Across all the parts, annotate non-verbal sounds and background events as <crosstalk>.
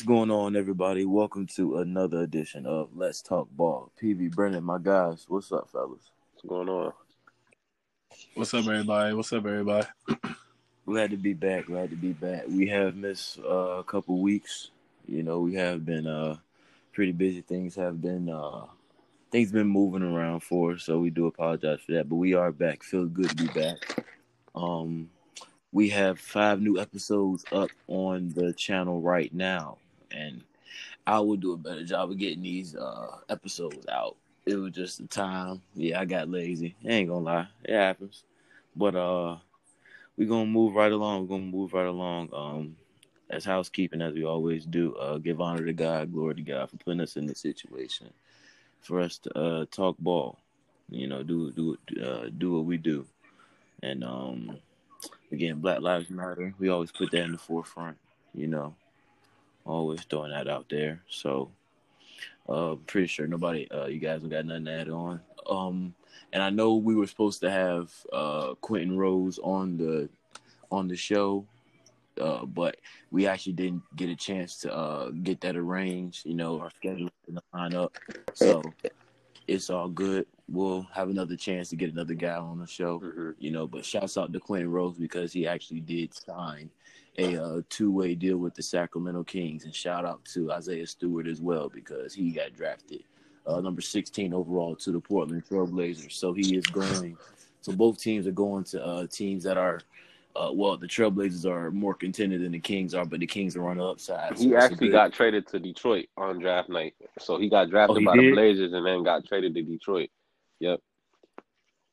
What's going on, everybody? Welcome to another edition of Let's Talk Ball. PV Brennan, my guys, what's up, fellas? What's going on? What's up, everybody? What's up, everybody? <clears throat> Glad to be back. Glad to be back. We have missed uh, a couple weeks. You know, we have been uh, pretty busy. Things have been uh, things been moving around for us, so we do apologize for that. But we are back. Feel good to be back. Um, we have five new episodes up on the channel right now and I will do a better job of getting these uh, episodes out. It was just the time. Yeah, I got lazy. I ain't gonna lie, it happens. But uh, we gonna move right along. We're gonna move right along. Um, as housekeeping as we always do. Uh, give honor to God, glory to God for putting us in this situation, for us to uh talk ball. You know, do do uh, do what we do, and um, again, Black Lives Matter. We always put that in the forefront. You know, Always throwing that out there. So, uh, pretty sure nobody, uh, you guys have got nothing to add on. Um, and I know we were supposed to have uh Quentin Rose on the on the show, uh, but we actually didn't get a chance to uh get that arranged. You know, our schedule didn't line up, so it's all good. We'll have another chance to get another guy on the show. Mm-hmm. You know, but shouts out to Quentin Rose because he actually did sign a uh, two way deal with the Sacramento Kings. And shout out to Isaiah Stewart as well because he got drafted uh, number 16 overall to the Portland Trailblazers. So he is going. So both teams are going to uh, teams that are. Uh, well, the Trailblazers are more contended than the Kings are, but the Kings are on the upside. So he actually good... got traded to Detroit on draft night. So he got drafted oh, he by did? the Blazers and then got traded to Detroit. Yep.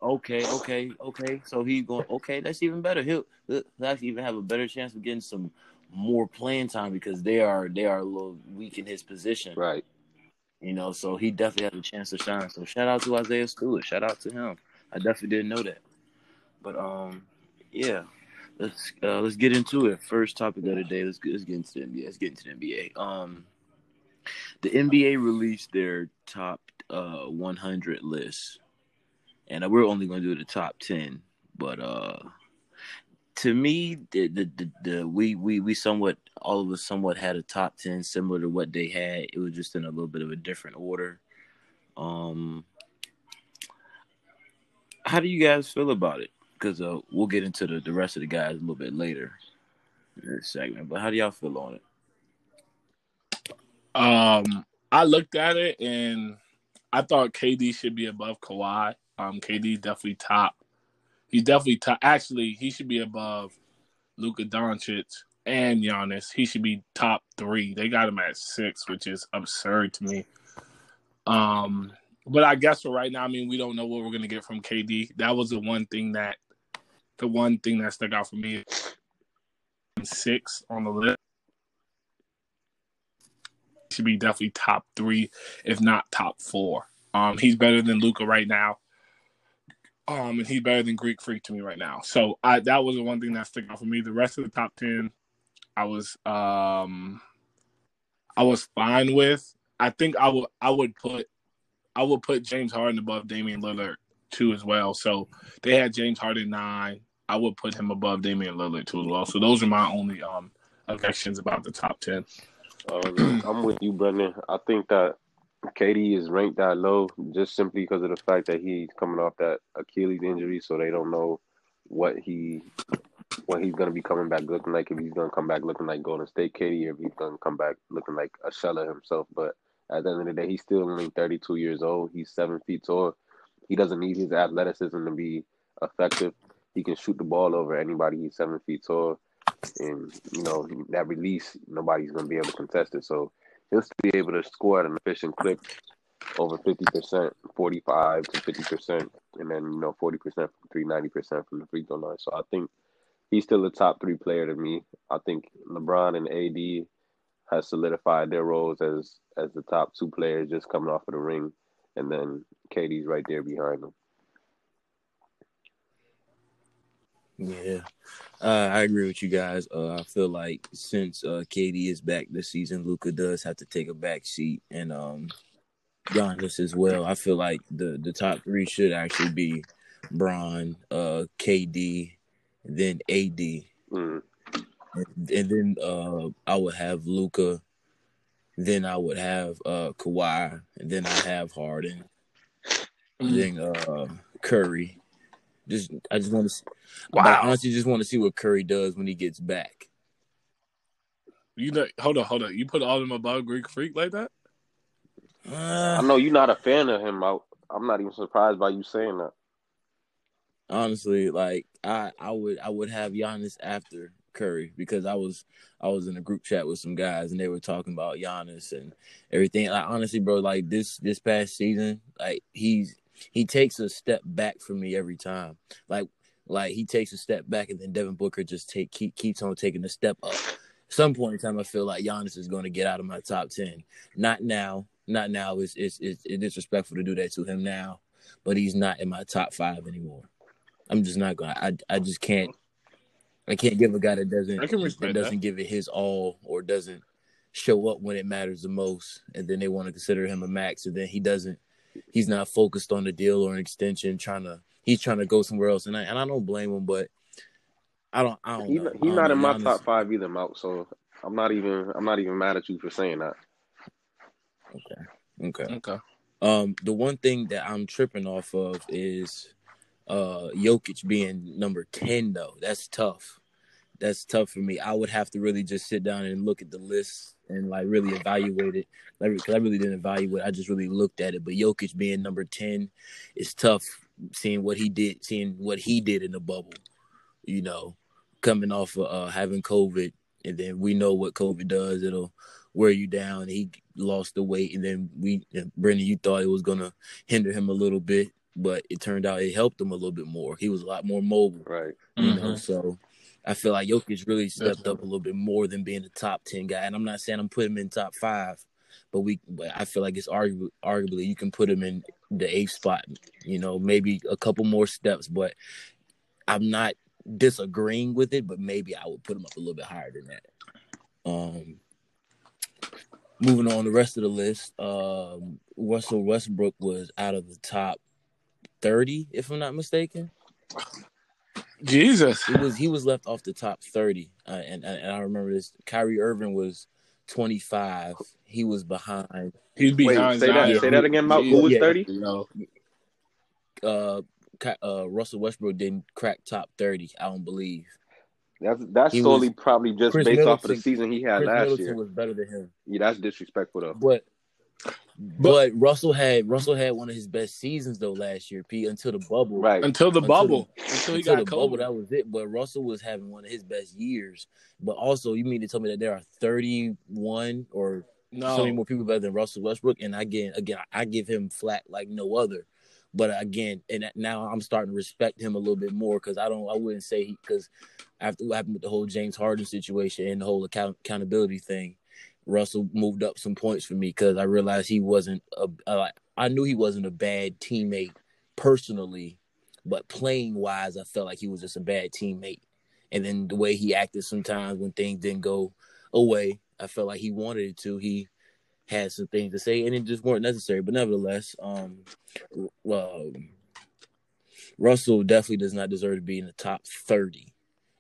Okay, okay, okay. So he going. Okay, that's even better. He'll, he'll actually even have a better chance of getting some more playing time because they are they are a little weak in his position. Right. You know, so he definitely has a chance to shine. So shout out to Isaiah Stewart. Shout out to him. I definitely didn't know that. But um, yeah. Let's uh, let's get into it. First topic of the day. Let's get, let's get into the NBA. Let's get into the NBA. Um, the NBA released their top uh 100 list and we're only going to do the top 10 but uh to me the, the, the, the, we we we somewhat all of us somewhat had a top 10 similar to what they had. It was just in a little bit of a different order. Um how do you guys feel about it? Because uh we'll get into the, the rest of the guys a little bit later in this segment but how do y'all feel on it? Um i looked at it and i thought kd should be above Kawhi um, KD definitely top. He's definitely top. Actually, he should be above Luka Doncic and Giannis. He should be top three. They got him at six, which is absurd to me. Um, but I guess for right now, I mean, we don't know what we're gonna get from KD. That was the one thing that, the one thing that stuck out for me. Six on the list should be definitely top three, if not top four. Um, he's better than Luka right now. Um, and he's better than Greek Freak to me right now. So I that was the one thing that stuck out for me. The rest of the top ten, I was um, I was fine with. I think I would I would put I would put James Harden above Damian Lillard too as well. So they had James Harden nine. I would put him above Damian Lillard too as well. So those are my only um objections about the top ten. Um, I'm with you, Brendan. I think that KD is ranked that low just simply because of the fact that he's coming off that Achilles injury, so they don't know what he what he's gonna be coming back looking like. If he's gonna come back looking like Golden State KD, or if he's gonna come back looking like a shell of himself. But at the end of the day, he's still only 32 years old. He's seven feet tall. He doesn't need his athleticism to be effective. He can shoot the ball over anybody. He's seven feet tall, and you know that release, nobody's gonna be able to contest it. So he'll be able to score at an efficient clip over 50%, 45 to 50%, and then, you know, 40% from three, 90% from the free throw line. So I think he's still a top three player to me. I think LeBron and AD has solidified their roles as as the top two players just coming off of the ring, and then KD's right there behind them. Yeah, uh, I agree with you guys. Uh, I feel like since uh, KD is back this season, Luka does have to take a back seat, and um, Giannis as well. I feel like the the top three should actually be Bron, uh, KD, then AD, mm. and, and, then uh, I would have Luka, Then I would have uh Kawhi, and then I have Harden, Mhm. then uh Curry. Just I just want to. Wow. I honestly just want to see what Curry does when he gets back. You know, hold on, hold on. You put all of them above Greek Freak like that? I Uh, know you're not a fan of him. I, I'm not even surprised by you saying that. honestly, like I, I would, I would have Giannis after Curry because I was, I was in a group chat with some guys and they were talking about Giannis and everything. Like honestly, bro, like this, this past season, like he's, he takes a step back from me every time. Like, like he takes a step back and then Devin Booker just take keep keeps on taking a step up. Some point in time, I feel like Giannis is going to get out of my top ten. Not now, not now. It's it's it's, it's disrespectful to do that to him now, but he's not in my top five anymore. I'm just not gonna. I I just can't. I can't give a guy that doesn't that doesn't give it his all or doesn't show up when it matters the most, and then they want to consider him a max, and then he doesn't. He's not focused on the deal or an extension. Trying to he's trying to go somewhere else, and I and I don't blame him, but I don't. I don't he's I don't in my Giannis- top five either, Mount. So I'm not even. I'm not even mad at you for saying that. Okay. Okay. Okay. Um, the one thing that I'm tripping off of is uh Jokic being number 10 though. That's tough. That's tough for me. I would have to really just sit down and look at the list and like really evaluate it. Because I really didn't evaluate. I just really looked at it. But Jokic being number 10 is tough seeing what he did, seeing what he did in the bubble, you know, coming off of uh, having COVID. And then we know what COVID does. It'll wear you down. He lost the weight. And then we, and Brendan, you thought it was going to hinder him a little bit, but it turned out it helped him a little bit more. He was a lot more mobile Right. you Mm-hmm. know. So I feel like Jokic really stepped up a little bit more than being a top ten guy. And I'm not saying I'm putting him in top five, but we, but I feel like it's arguably, arguably you can put him in the eighth spot. You know, maybe a couple more steps, but I'm not disagreeing with it. But maybe I would put him up a little bit higher than that. Um. Moving on, the rest of the list, um, Russell Westbrook was out of the top thirty, if I'm not mistaken Jesus. it was he was left off the top 30 uh, and, and i remember this Kyrie Irving was 25 he was behind He's Wait, behind say that. Zion. Say that again, Mount. Who was Yeah. thirty? Yo, uh, uh russell westbrook didn't crack top 30 i don't believe That's that's He solely was- probably just Chris based off of the season he had Chris last Middleton year. was better than him Yeah, that's disrespectful though. but but russell had russell had one of his best seasons though last year p until the bubble Right. until the Until bubble, the- until he until got the bubble, that was it. But Russell was having one of his best years. But also, you mean to tell me that there are 31 or so many more people better than Russell Westbrook. And again, again, I give him flat like no other. But again, and now I'm starting to respect him a little bit more because I don't, I wouldn't say he because after what happened with the whole James Harden situation and the whole account, accountability thing, Russell moved up some points for me because I realized he wasn't a, uh, I knew he wasn't a bad teammate personally, but playing wise, I felt like he was just a bad teammate. And then the way he acted sometimes when things didn't go away, I felt like he wanted it to. He had some things to say, and it just weren't necessary. But nevertheless, um, uh, Russell definitely does not deserve to be in the top thirty,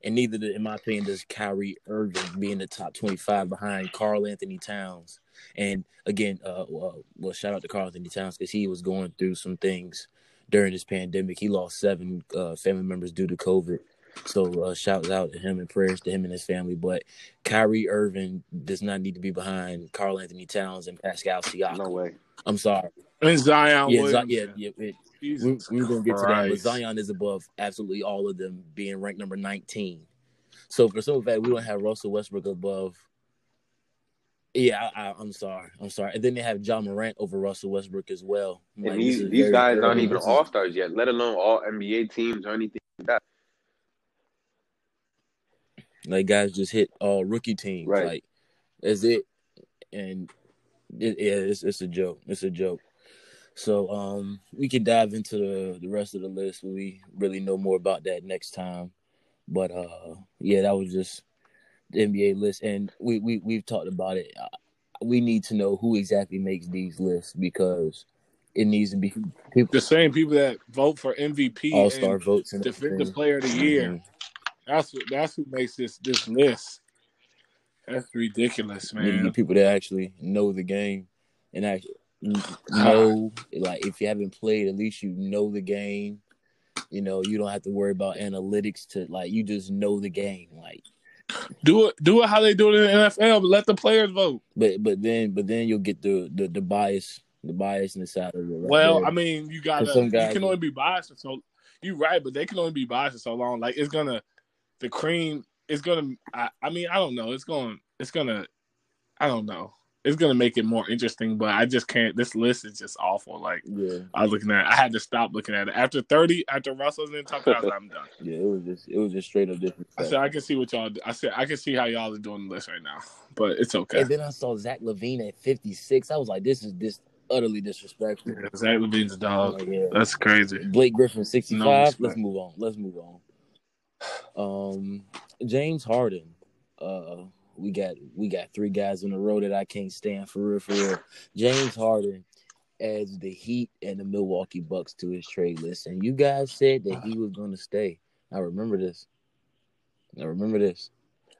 and neither, in my opinion, does Kyrie Irving be in the top twenty-five behind Karl-Anthony Towns. And again, uh, well, well shout out to Karl-Anthony Towns because he was going through some things during this pandemic. He lost seven uh, family members due to COVID. So uh, shouts out to him and prayers to him and his family. But Kyrie Irving does not need to be behind Karl-Anthony Towns and Pascal Siakam. No way. I'm sorry. and Zion Yeah, Williamson. Zi- yeah, yeah. It, we, Jesus we were gonna get to that, but Zion is above absolutely all of them, being ranked number 19. So for some fact, we don't have Russell Westbrook above. Yeah, I, I, I'm sorry. I'm sorry. And then they have Ja Morant over Russell Westbrook as well. Like, And these these guys aren't even all stars yet, let alone all NBA teams or anything like that. Like guys just hit all rookie teams. Right. Like that's it. And it, yeah, it's it's a joke. It's a joke. So um we can dive into the the rest of the list when we really know more about that next time. But uh yeah, that was just the NBA list and we we we've talked about it. We need to know who exactly makes these lists because it needs to be people the same people that vote for MVP all star votes and defensive player of the year. Mhm. That's what that's who makes this this list. That's ridiculous, You need to man. people that actually know the game and actually know, like, if you haven't played, at least you know the game. You know, you don't have to worry about analytics to like. You just know the game, like. Do it, do it how they do it in the NFL. Let the players vote. But but then but then you'll get the the, the bias the bias in the side of it. Right Well, there. I mean, you gotta. some You can only be biased so. You right, but they can only be biased for so long. Like it's gonna, the cream is gonna. I, I mean, I don't know. It's going. It's gonna. I don't know. It's gonna make it more interesting, but I just can't. This list is just awful. Like yeah I was looking at, it. I had to stop looking at it after thirty. After Russell's in top, I was like, I'm done. <laughs> yeah it was just it was just straight up different. I said I can see what y'all. I said I can see how y'all are doing the list right now, but it's okay. And then I saw Zach LaVine at fifty six. I was like, this is this utterly disrespectful. Yeah, Zach LaVine's a dog. like, yeah. That's crazy. Blake Griffin sixty No five. Let's move on. Let's move on. Um, James Harden. Uh, we got we got three guys in a row that I can't stand for real. For real. James Harden adds the Heat and the Milwaukee Bucks to his trade list, and you guys said that he was going to stay. I remember this. I remember this.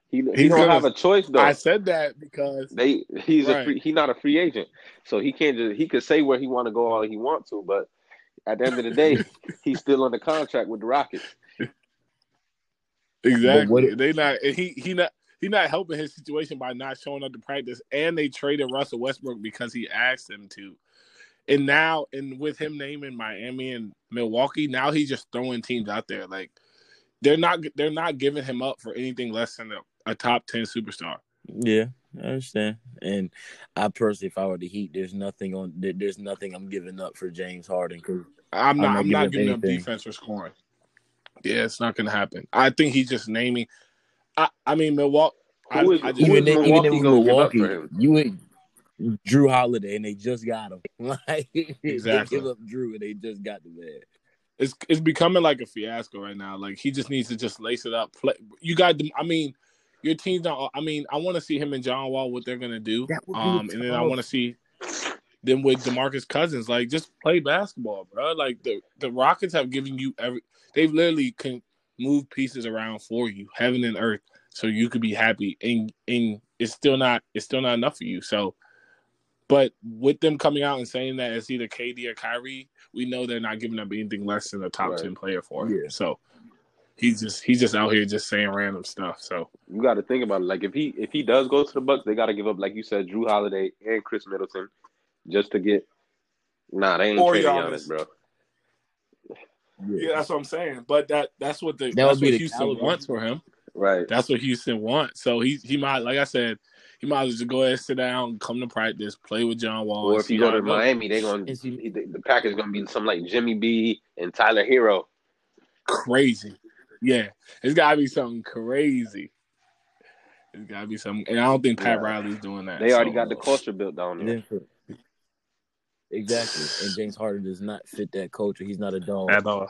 He, he He's don't gonna- have a choice though. I said that because They he's a Right. free, he not a free agent, so he can't just he could say where he want to go all he want to, but at the end of the day, <laughs> he's still under contract with the Rockets. exactly what- they not he he not he not helping his situation by not showing up to practice, and they traded Russell Westbrook because he asked them to. And now, and with him naming Miami and Milwaukee, now he's just throwing teams out there. Like they're not they're not giving him up for anything less than a, a top ten superstar. Yeah, I understand. And I personally, if I were the Heat, there's nothing on. There's nothing I'm giving up for James Harden. I'm not. not I'm not giving giving up defense for scoring. Yeah, it's not going to happen. I think he's just naming. I, I mean, Milwaukee. I, Who is- I just, who even is then, even Milwaukee then with gonna give up Milwaukee, for him? you ain't Jrue Holiday, and they just got him. <laughs> Like Exactly. they give up Jrue, and they just got the man. it's it's becoming like a fiasco right now. Like he just needs to just lace it up. Play. You got. them- I mean, your team's not. I mean, I want to see him and John Wall what they're going to do. That would be Um, and then I want to see them with DeMarcus Cousins. Like just play basketball, bro. Like the the Rockets have given you every. They've literally can move pieces around for you, heaven and earth, so you could be happy. And and it's still not it's still not enough for you. So, but with them coming out and saying that it's either KD or Kyrie, we know they're not giving up anything less than a top Right. ten player for him. Yeah. So. He's just he's just out here just saying random stuff. So You got to think about it. Like if he if he does go to the Bucks, they got to give up, like you said, Jrue Holiday and Khris Middleton, just to get. Nah, they ain't Or trading Giannis. Giannis, bro. Yeah, that's what I'm saying. But that that's what the That that's would be what the Houston caliber. wants for him. Right. That's what Houston wants. So he he might, like I said, he might as well just go ahead, sit down, come to practice, play with John Wall. Or if you go to. Miami, they're gonna And see- the, the package gonna be something like Jimmy B and Tyler Herro. crazy. Yeah, it's got to be something crazy. It's got to be something, and I don't think Pat Yeah. Riley's doing that. They already so- got the culture built down there. then for- exactly. And James Harden does not fit that culture. He's not a dog. at all.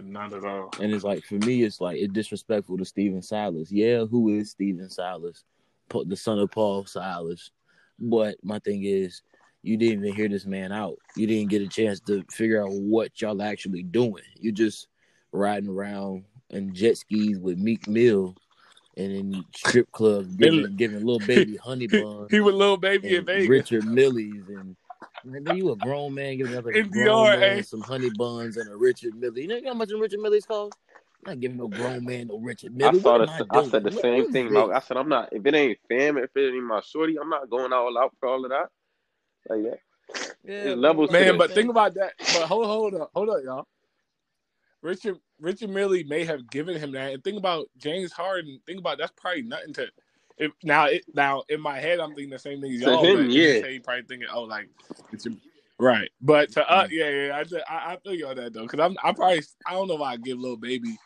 Not at all. And it's like for me, it's like it's disrespectful to Stephen Silas. Yeah, who is Stephen Silas? The son of Paul Silas. But my thing is, you didn't even hear this man out. You didn't get a chance to figure out what y'all actually doing. You just riding around in jet skis with Meek Mill and in strip clubs giving giving little baby honey <laughs> buns He was little baby in and Vegas. Richard Milles and man, man, you a grown man giving up a In grown man eh? some honey buns and a Richard Mille. You know how much a Richard Mille's cost? I'm not giving no grown man no Richard I saw What the, am I said the What- same what is thing. this? Like, I said I'm not if it ain't fam, if it ain't my shorty, I'm not going all out for all of that. Like that. Yeah, There's levels Man, but think about that. But hold, hold up, hold up, y'all. Richard Richard Mille may have given him that, and think about James Harden. Think about that's probably nothing to. If now it now in my head, I'm thinking the same thing as y'all. him, but yeah. he probably thinking, oh, like Richard, right. But to us, Mm-hmm. yeah, yeah, I just, I, I feel you on that though, because I'm I probably I don't know if I give little baby,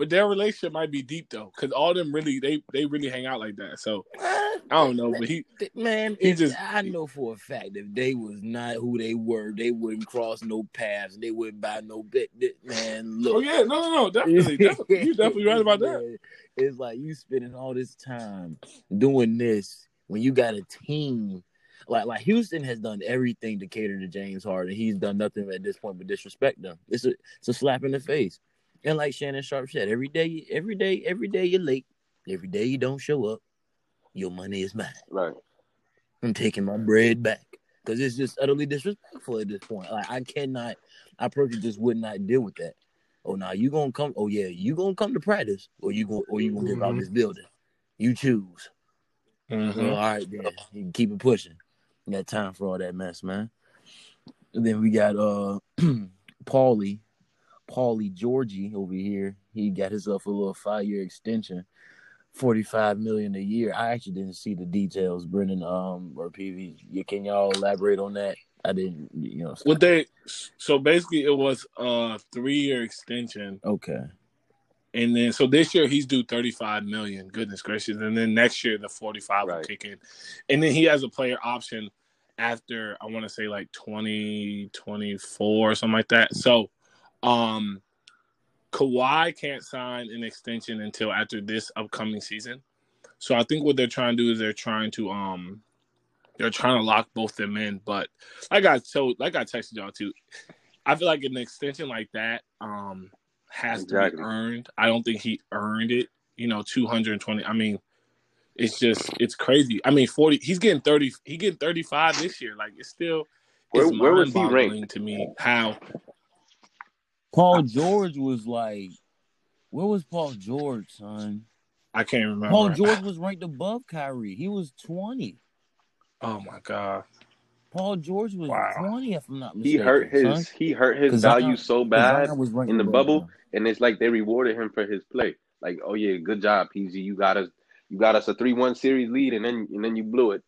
but their relationship might be deep though, because all them really they they really hang out like that. So I don't know, but he Man, He just- I know for a fact if they was not who they were, they wouldn't cross no paths. They wouldn't buy no bit. Man, look. oh yeah, no, no, no, definitely, <laughs> definitely, you definitely right about that. It's like you spending all this time doing this when you got a team. Like like Houston has done everything to cater to James Harden. He's done nothing at this point but disrespect them. It's a it's a slap in the face. And like Shannon Sharpe said, every day, every day, every day you're late. Every day you don't show up. your money is mine. Right. I'm taking my bread back because it's just utterly disrespectful at this point. Like I cannot, I personally just would not deal with that. Oh, now you gonna come? Oh yeah, you gonna come to practice, or you gonna, or you gonna get out Mhm. this building? You choose. Mhm. Well, all right, then you can keep it pushing. You got time for all that mess, man. And then we got uh <clears throat> Paulie, Paulie Georgie over here. He got himself a little five year extension, forty five million a year. I actually didn't see the details, Brendan um or PV. Yeah, Can y'all elaborate on that? I didn't, you know. What they so basically it was a three year extension, Okay, and then so this year he's due thirty five million. Goodness gracious! And then next year the forty five will kick in, and then he has a player option after I want to say like twenty twenty four or something like that. So, um, Kawhi can't sign an extension until after this upcoming season. So I think what they're trying to do is they're trying to um they're trying to lock both them in. But like I told like I texted y'all too, I feel like an extension like that um has to be earned. I don't think he earned it. You know, two hundred and twenty. I mean, it's just it's crazy. I mean, forty. He's getting thirty. He getting thirty five this year. Like it's still. Where- it's where was he ranked? to me? How Paul George was like, where was Paul George, son? I can't remember. Paul George was ranked above Kyrie. He was twenty. Oh my god. Paul George was Wow. 20, if I'm not mistaken. He hurt his son. he hurt his 'Cause value Zion- so 'Cause bad Zion was in the bubble, him. and it's like they rewarded him for his play. Like, oh yeah, good job, PG. You got us you got us a three one series lead and then and then you blew it.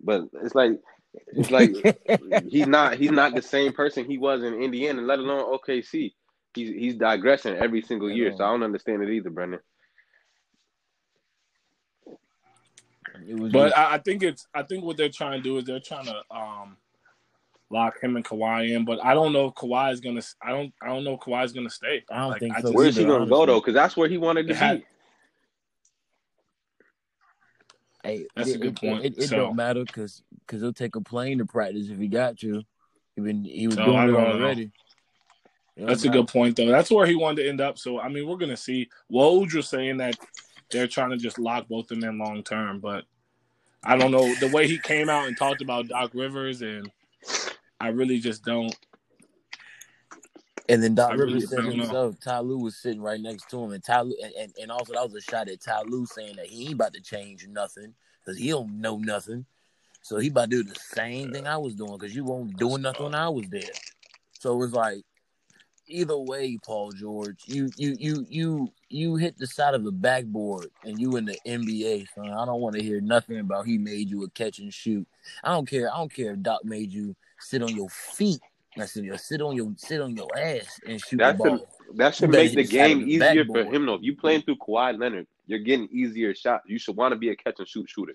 But it's like it's like <laughs> he's not he's not the same person he was in Indiana, let alone OKC. He's he's digressing every single year, so I don't understand it either, Brendan. But just- I, I think it's I think what they're trying to do is they're trying to um lock him and Kawhi in. But I don't know if Kawhi is gonna. I don't. I don't know if Kawhi is gonna stay. I don't Like, think so Where is he gonna go though? Because that's where he wanted to had- be. Hey, That's it, a good it- point. It, it So- don't matter because because he'll take a plane to practice if he got to. Even he was So, doing it don't know. Already. It That's a good point, though. That's where he wanted to end up. So I mean, we're gonna see. Woj was saying that they're trying to just lock both of them in long term, but I don't know the way he came out and talked about Doc Rivers, and I really just don't. And then Doc I really Rivers said don't know. himself, Ty Lue was sitting right next to him, and Ty Lue, and, and, and also that was a shot at Ty Lue saying that he ain't about to change nothing because he don't know nothing. So he about to do the same thing I was doing because you weren't doing nothing when I was there. So it was like, either way, Paul George, you you you you you hit the side of the backboard and you in the NBA, son. I don't want to hear nothing about he made you a catch and shoot. I don't care. I don't care if Doc made you sit on your feet. I said, you sit on your sit on your ass and shoot That's the the- ball. That should make the hit the side of game the easier for him though. If you playing through Kawhi Leonard, you're getting easier shots. You should want to be a catch and shoot shooter.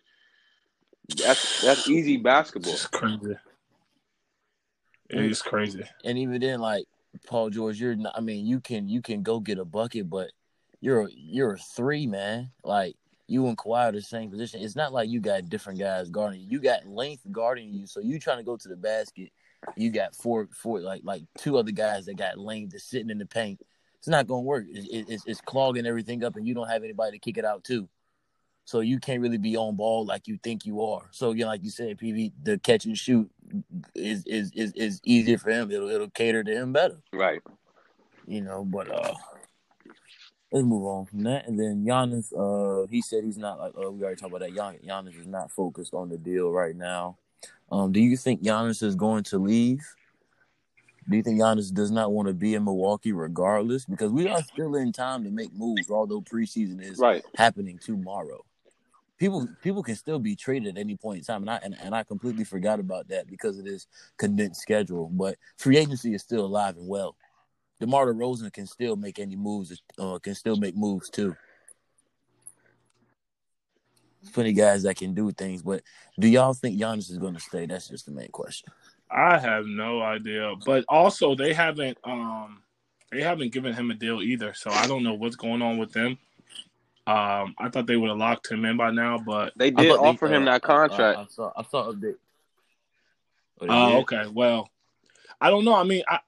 That's that's easy basketball. It's crazy. It is crazy. And even then, like Paul George, you're not. I mean, you can you can go get a bucket, but you're a, you're a three man. Like you and Kawhi are the same position. It's not like you got different guys guarding you. You got length guarding you, so you trying to go to the basket. You got four four like like two other guys that got length that's sitting in the paint. It's not gonna work. It, it, it's it's clogging everything up, and you don't have anybody to kick it out to. So you can't really be on ball like you think you are. So again, like you said, PV, the catch and shoot is is is, is easier for him. It'll it'll cater to him better, Right. you know. But uh, let's move on from that. And then Giannis, uh, he said he's not like uh, we already talked about that. Gian- Giannis is not focused on the deal right now. Um, do you think Giannis is going to leave? Do you think Giannis does not want to be in Milwaukee regardless? Because we are still in time to make moves, although preseason is Right. happening tomorrow. People people can still be traded at any point in time, and I and, and I completely forgot about that because of this condensed schedule. But free agency is still alive and well. DeMar DeRozan can still make any moves. Uh, can still make moves too. Plenty guys that can do things, but do y'all think Giannis is going to stay? That's just the main question. I have no idea, but also they haven't um they haven't given him a deal either, so I don't know what's going on with them. Um, I thought they would have locked him in by now, but They did thought they- offer him uh, that contract. I, I saw. I saw a bit. Oh, they Oh, okay. Well, I don't know. I mean, I,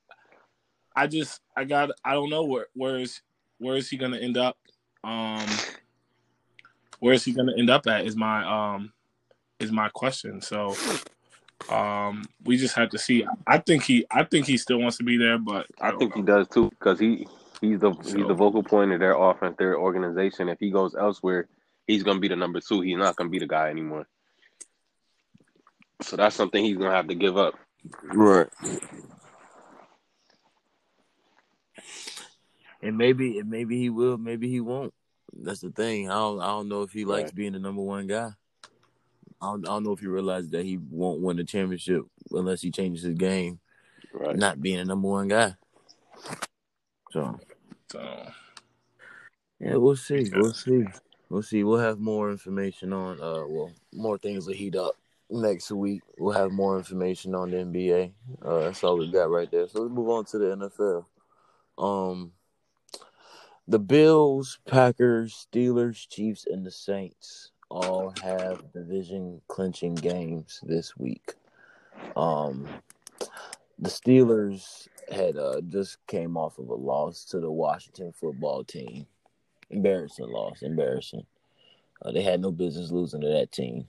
I just, I got, I don't know where, where is, where is he going to end up? Um, where is he going to end up at? Is my um is my question. So um we just have to see. I think he I think he still wants to be there, but I, don't think he does too because he he's the he's the vocal point of their offense, their organization. If he goes elsewhere, he's gonna be the number two. He's not gonna be the guy anymore. So that's something he's gonna have to give up. Right. And maybe and maybe he will, maybe he won't. That's the thing. I don't I don't know if he likes Right. being the number one guy. I don't, I don't know if he realizes that he won't win the championship unless he changes his game, Right. not being a number one guy. So So yeah, we'll see. We'll see. We'll see. We'll have more information on uh well, more things will heat up next week. We'll have more information on the NBA. Uh that's all we got right there. So let's move on to the NFL. Um the Bills, Packers, Steelers, Chiefs, and the Saints all have division clinching games this week. Um the Steelers had uh just came off of a loss to the Washington football team. Embarrassing loss, embarrassing. Uh, they had no business losing to that team.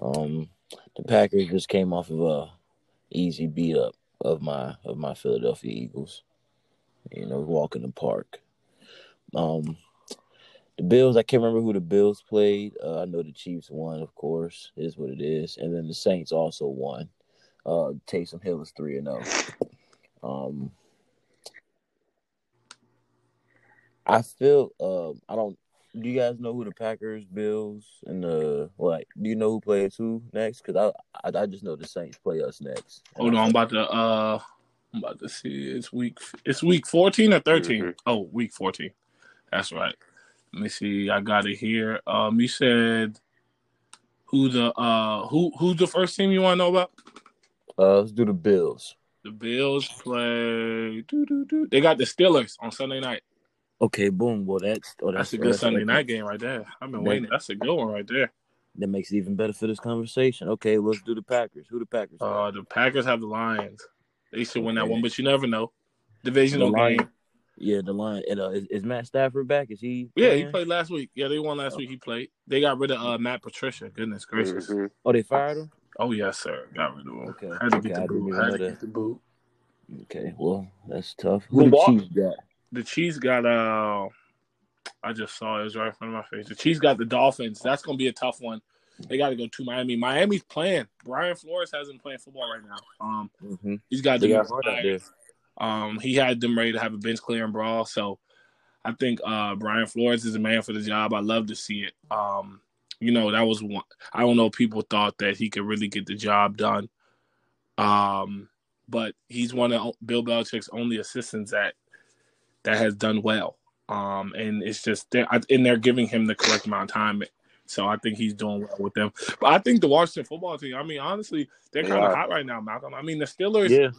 Um, the Packers just came off of a easy beat up of my of my Philadelphia Eagles. You know, walk in the park. Um, the Bills, I can't remember who the Bills played. Uh, I know the Chiefs won, of course, is what it is, and then the Saints also won. Uh, Taysom Hill is three and zero. Um, I feel um I don't. Do you guys know who the Packers, Bills, and the like? Do you know who plays who next? Because I, I I just know the Saints play us next. Hold on, I'm about to uh I'm about to see it's week it's week 14 or 13. Mhm. Oh, week 14. That's right. Let me see. I got it here. Um you said who the uh who who's the first team you want to know about? Uh, let's do the Bills. The Bills play. doo-doo-doo. They got the Steelers on Sunday night. Okay, boom. Well, that's oh, That's, that's, a good that's- Sunday night game right there. I've been That- waiting. That's a good one right there. That makes it even better for this conversation. Okay, let's do the Packers. Who the Packers? got? Uh, the Packers have the Lions. They should win that one, but you never know. Divisional The Lions- game. yeah, the line. And, uh, is, is Matt Stafford back? Is he? Yeah, he played last week. Yeah, they won last week. He played. They got rid of uh, Matt Patricia. Goodness gracious. Mhm. Oh, they fired him. Oh yes, sir. Got rid of him. Okay. Had to Okay, get I the didn't boot. Had to that. get the boot. Okay, well, that's tough. Who the Milwaukee- Chiefs got? The Chiefs got uh I just saw it, it was right in front of my face. The Chiefs got the Dolphins. That's gonna be a tough one. They got to go to Miami. Miami's playing. Brian Flores hasn't playing football right now. Um, Mm-hmm. he's got They the got hard there. Um, he had them ready to have a bench clearing brawl. So I think uh, Brian Flores is a man for the job. I love to see it. Um, you know, that was one. I don't know. People thought that he could really get the job done. Um, but he's one of Bill Belichick's only assistants that that has done well. Um, and it's just they're, and they're giving him the correct amount of time. So I think he's doing well with them. But I think the Washington football team. I mean, honestly, they're kind of are. hot right now, Malcolm. I mean, the Steelers Yeah,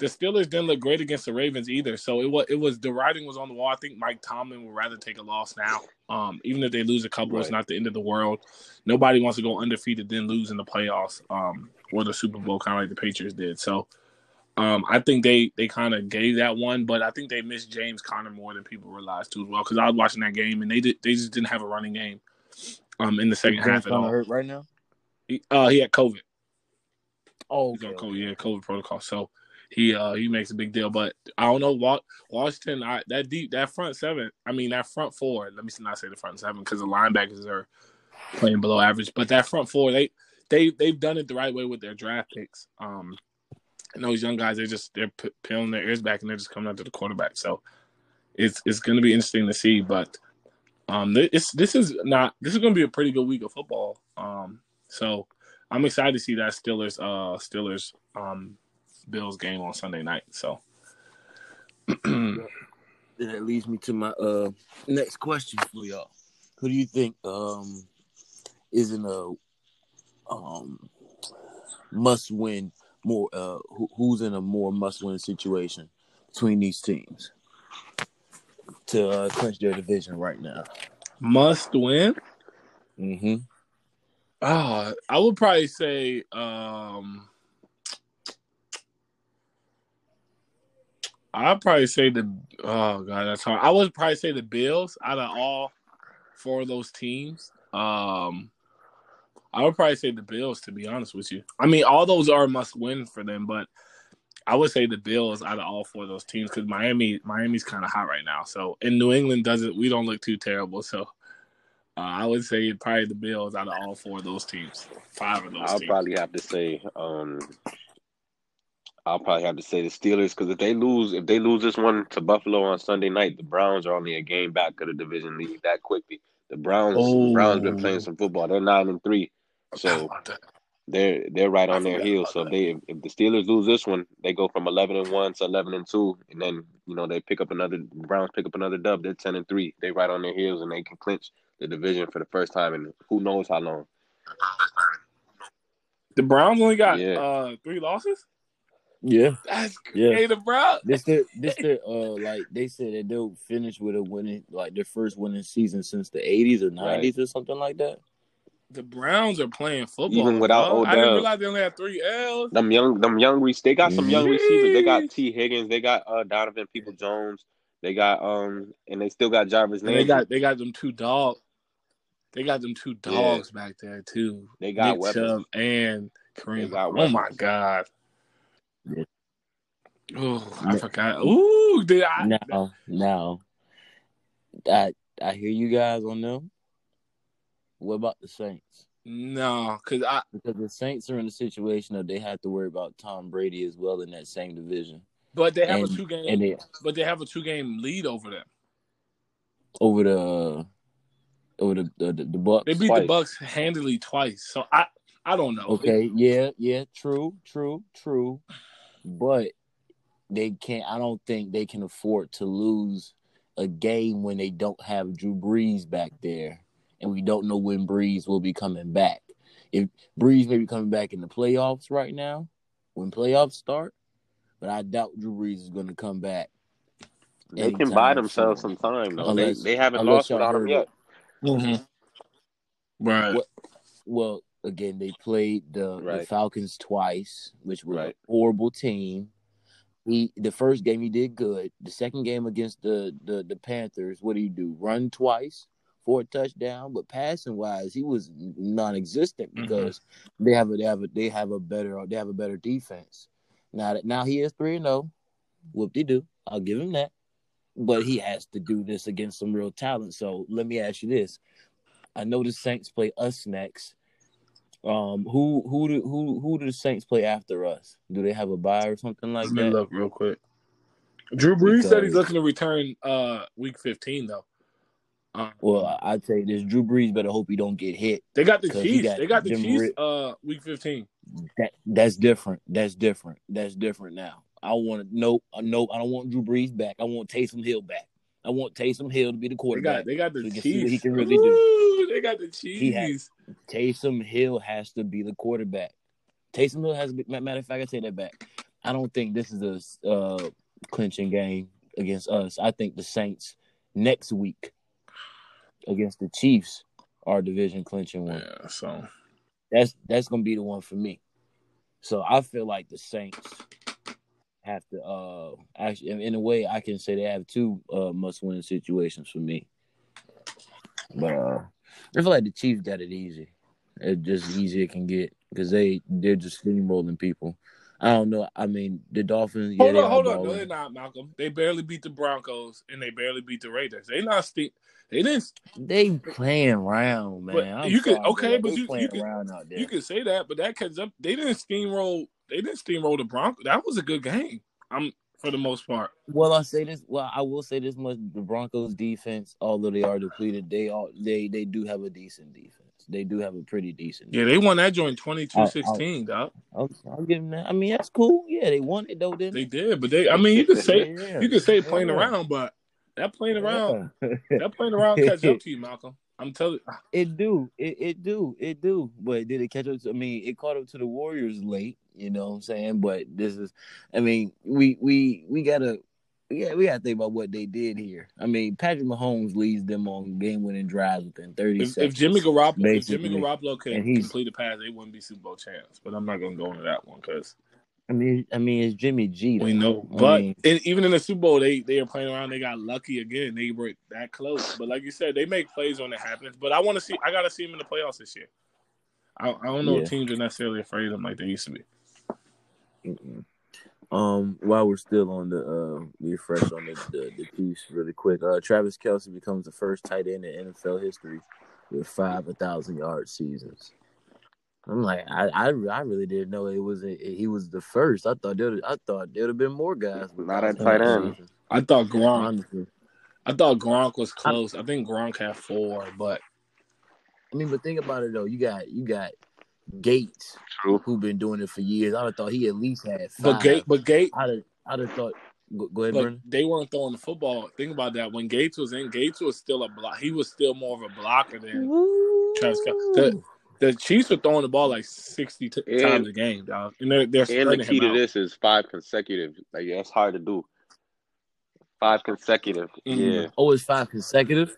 the Steelers didn't look great against the Ravens either. So it was it was the writing was on the wall. I think Mike Tomlin would rather take a loss now. Um, even if they lose a couple, it's not the end of the world. Nobody wants to go undefeated then lose in the playoffs, um, or the Super Bowl, kind of like the Patriots did. So um, I think they they kind of gave that one, but I think they missed James Conner more than people realized too as well. Because I was watching that game and they did they just didn't have a running game um, in the second half at all. hurt right now. He, uh, he had COVID. Oh, okay. COVID, yeah, COVID protocol. So he uh he makes a big deal. But I don't know Wa- Washington. I, that deep that front seven. I mean that front four. Let me not say the front seven because the linebackers are playing below average. But that front four, they they they've done it the right way with their draft picks. Um, and those young guys, they just they're p- peeling their ears back and they're just coming out to the quarterback. So it's it's going to be interesting to see. But um, this this is not this is going to be a pretty good week of football. Um, so I'm excited to see that Steelers uh Steelers um Bills game on Sunday night. So <clears throat> And that leads me to my uh next question for y'all. Who do you think um is in a um must win more uh who, who's in a more must win situation between these teams to uh, clinch their division right now? must win. Mm-hmm. Ah, I would probably say um I'd probably say the oh god that's hard. I would probably say the Bills out of all four of those teams, um, I would probably say the Bills. To be honest with you, I mean, all those are must win for them, but I would say the Bills out of all four of those teams because Miami, Miami's kind of hot right now. So, and New England doesn't. We don't look too terrible. So, uh, I would say probably the Bills out of all four of those teams. Five of those. I'll teams. probably have to say, um, I'll probably have to say the Steelers because if they lose, if they lose this one to Buffalo on Sunday night, the Browns are only a game back of the division lead that quickly. The Browns, the Browns been playing Oh. some football. They're nine and three, so they're they're right on their heels. So if they if, if the Steelers lose this one, they go from eleven and one to eleven and two, and then you know they pick up another Browns pick up another dub. They're ten and three. They right on their heels, and they can clinch the division for the first time in who knows how long. The Browns only got Yeah. uh three losses. Yeah, That's Yeah. hey the Browns. this the this the uh like they said that they'll finish with a winning like their first winning season since the eighties or nineties or something like that. The Browns are playing football. Even without dog. I didn't realize they only had three L's. Them young, them young, re- they got some young receivers. They got T. Higgins. They got uh, Donovan Peoples-Jones. They got um, and they still got Jarvis And they got they got them two dogs. They got them two dogs back there too. They got Nick weapons. Chubb and Kareem. They got oh my god. Yeah. Oh, I No. forgot. Ooh, did I? Now, now, I I hear you guys on them. What about the Saints? No, because I Because the Saints are in a situation that they have to worry about Tom Brady as well in that same division, but they have and a two game they but they have a two game lead over them. over the over the the, the, the Bucks. They beat Twice. the Bucks handily twice. So I I don't know. Okay, yeah, yeah, true, true, true. But they can't I don't think they can afford to lose a game when they don't have Drew Brees back there. And we don't know when Brees will be coming back. If Brees may be coming back in the playoffs right now, when playoffs start, but I doubt Drew Brees is gonna come back. They can buy themselves soon. some time though. Unless- they they haven't lost without him heard yet. Mhm. Right. What- Well, again, they played the, the Falcons twice, which were Right. a horrible team. He the first game he did good. The second game against the the, the Panthers, what do you do? Run twice for a touchdown, but passing wise, he was non-existent Mhm. because they have a they have a they have a better they have a better defense. Now that now he is three and zero. Whoop de do. I'll give him that. But he has to do this against some real talent. So let me ask you this: I know the Saints play us next. Um, who who do who who do the Saints play after us? Do they have a bye or something like Let me that? look real quick. Drew Brees said he's looking to return uh week 15 though. Um, Well, I'd say this Drew Brees better hope he don't get hit. they got the Chiefs. got they got the Chiefs ri- uh week 15. That that's different. That's different. That's different now. I want to nope, uh, nope. I don't want Drew Brees back. I want Taysom Hill back. I want Taysom Hill to be the They quarterback. got they got the So we can see what Chiefs. he can really do. Ooh, they got the He had- Chiefs. Taysom Hill has to be the quarterback. Taysom Hill has. Matter of fact, I take that back. I don't think this is a uh, clinching game against us. I think the Saints next week against the Chiefs are division clinching one. Yeah, so That's that's gonna be the one for me. So I feel like the Saints have to uh actually in a way I can say they have two uh must win situations for me. But uh I feel like the Chiefs got it easy. It's just easy it can get because they they're just steamrolling people. I don't know. I mean, the Dolphins. Yeah, hold they on, hold on. No, they're not, Malcolm. They barely beat the Broncos and they barely beat the Raiders. They not ste- they didn't They playing around, man. You could- okay, but They you- you playing could- around out there. You could say that, but that catches up. They didn't steamroll. They didn't steamroll the Broncos. That was a good game. I'm for the most part. Well, I say this. Well, I will say this much: the Broncos' defense, although they are depleted, they all they they do have a decent defense. They do have a pretty decent. Yeah, they won that joint 22-16, dog. I'll, I'll give them that. I mean, that's cool. Yeah, they won it though, didn't They did, but they. I mean, you could say Yeah. you could say playing Yeah. around, but that playing around, Yeah. <laughs> that playing around catch up to you, Malcolm. I'm telling. It do. It it do. It do. But did it catch up to I mean, it caught up to the Warriors late, you know what I'm saying? But this is I mean, we we we gotta yeah, we gotta think about what they did here. I mean, Patrick Mahomes leads them on game winning drives within 30 If, seconds. if Jimmy Garoppolo, if Jimmy. Garoppolo could complete a pass, they wouldn't be Super Bowl champs. But I'm not gonna go into that one because I mean, I mean, it's Jimmy G. We though. know, I but mean- and even in the Super Bowl, they they are playing around. They got lucky again. They were that close, but like you said, they make plays when it happens. But I want to see. I got to see them in the playoffs this year. I, I don't know Yeah. if teams are necessarily afraid of them like they used to be. Mm-mm. Um, while we're still on the uh, refresh on the, the the Chiefs really quick. Uh, Travis Kelce becomes the first tight end in NFL history with five thousand yard seasons. I'm like, I, I, I really didn't know it was a, he was the first. I thought there, I thought there'd have been more guys. Not at tight end. seasons. I thought Gronk. I thought Gronk was close. I think Gronk had four, but I mean, but think about it though. You got you got Gates True. who been doing it for years. I'd have thought he at least had five. but Gate, but Gate, I'd have, I'd have thought. Go, go ahead, but Brandon. they weren't throwing the football. Think about that. When Gates was in, Gates was still a block. He was still more of a blocker than Travis Kelce. The, the Chiefs were throwing the ball like sixty t- And- times a game, dog. And they're they're And the key him to out. this is five consecutive. Like yeah, it's hard to do. Five consecutive. Mhm. Yeah. Oh, it's five consecutive.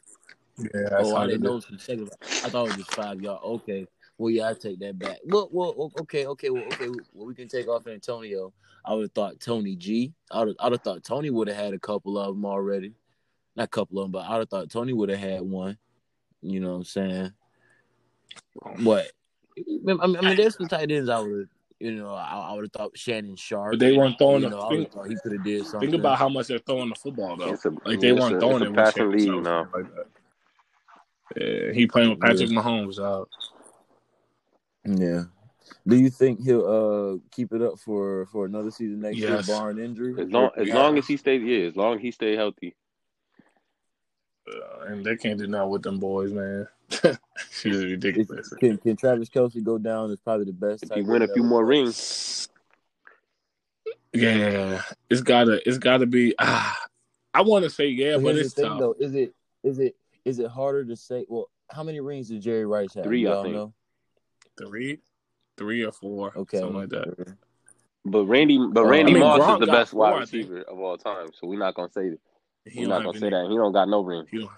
Yeah, that's oh, how I didn't do. know it was consecutive. I thought it was just five y'all. Okay. Well, yeah, I take that back. Well, well, okay, okay, well, okay. Well, we can take off Antonio. I would have thought Tony G. I would, I'd have thought Tony would have had a couple of them already. Not a couple of them, but I'd have thought Tony would have had one. You know what I'm saying? What? I mean, I mean there's some tight ends I would have. You know, I, I would have thought Shannon Sharpe. But they weren't throwing You the know, I think, thought he could have did something. think about how much they're throwing the football though. A, Like they weren't a, throwing it a with passing Shaq, league now. like that. Yeah, he playing with Patrick Mahomes. Uh, Yeah. Do you think he'll uh keep it up for for another season next Yes. year, barring injury? As long as Yeah. long as he stays, yeah, as long as he stay healthy. uh, and they can't do nothing with them boys, man. <laughs> She's ridiculous. Can, can Travis Kelce go down as probably the best? If he win a ever? few more rings, Yeah, it's gotta, it's gotta be. Ah, I want to say yeah, But but it's the thing, tough. though. Is it is it is it harder to say? Well, how many rings did Jerry Rice have? Three, You I think. know. Three, three or four, Okay. something like that. but Randy, but Uh, Randy I mean, Moss Gronk is the best four, wide receiver of all time. So we're not gonna say that. He We're don't gonna say that. He don't got no ring. He don't,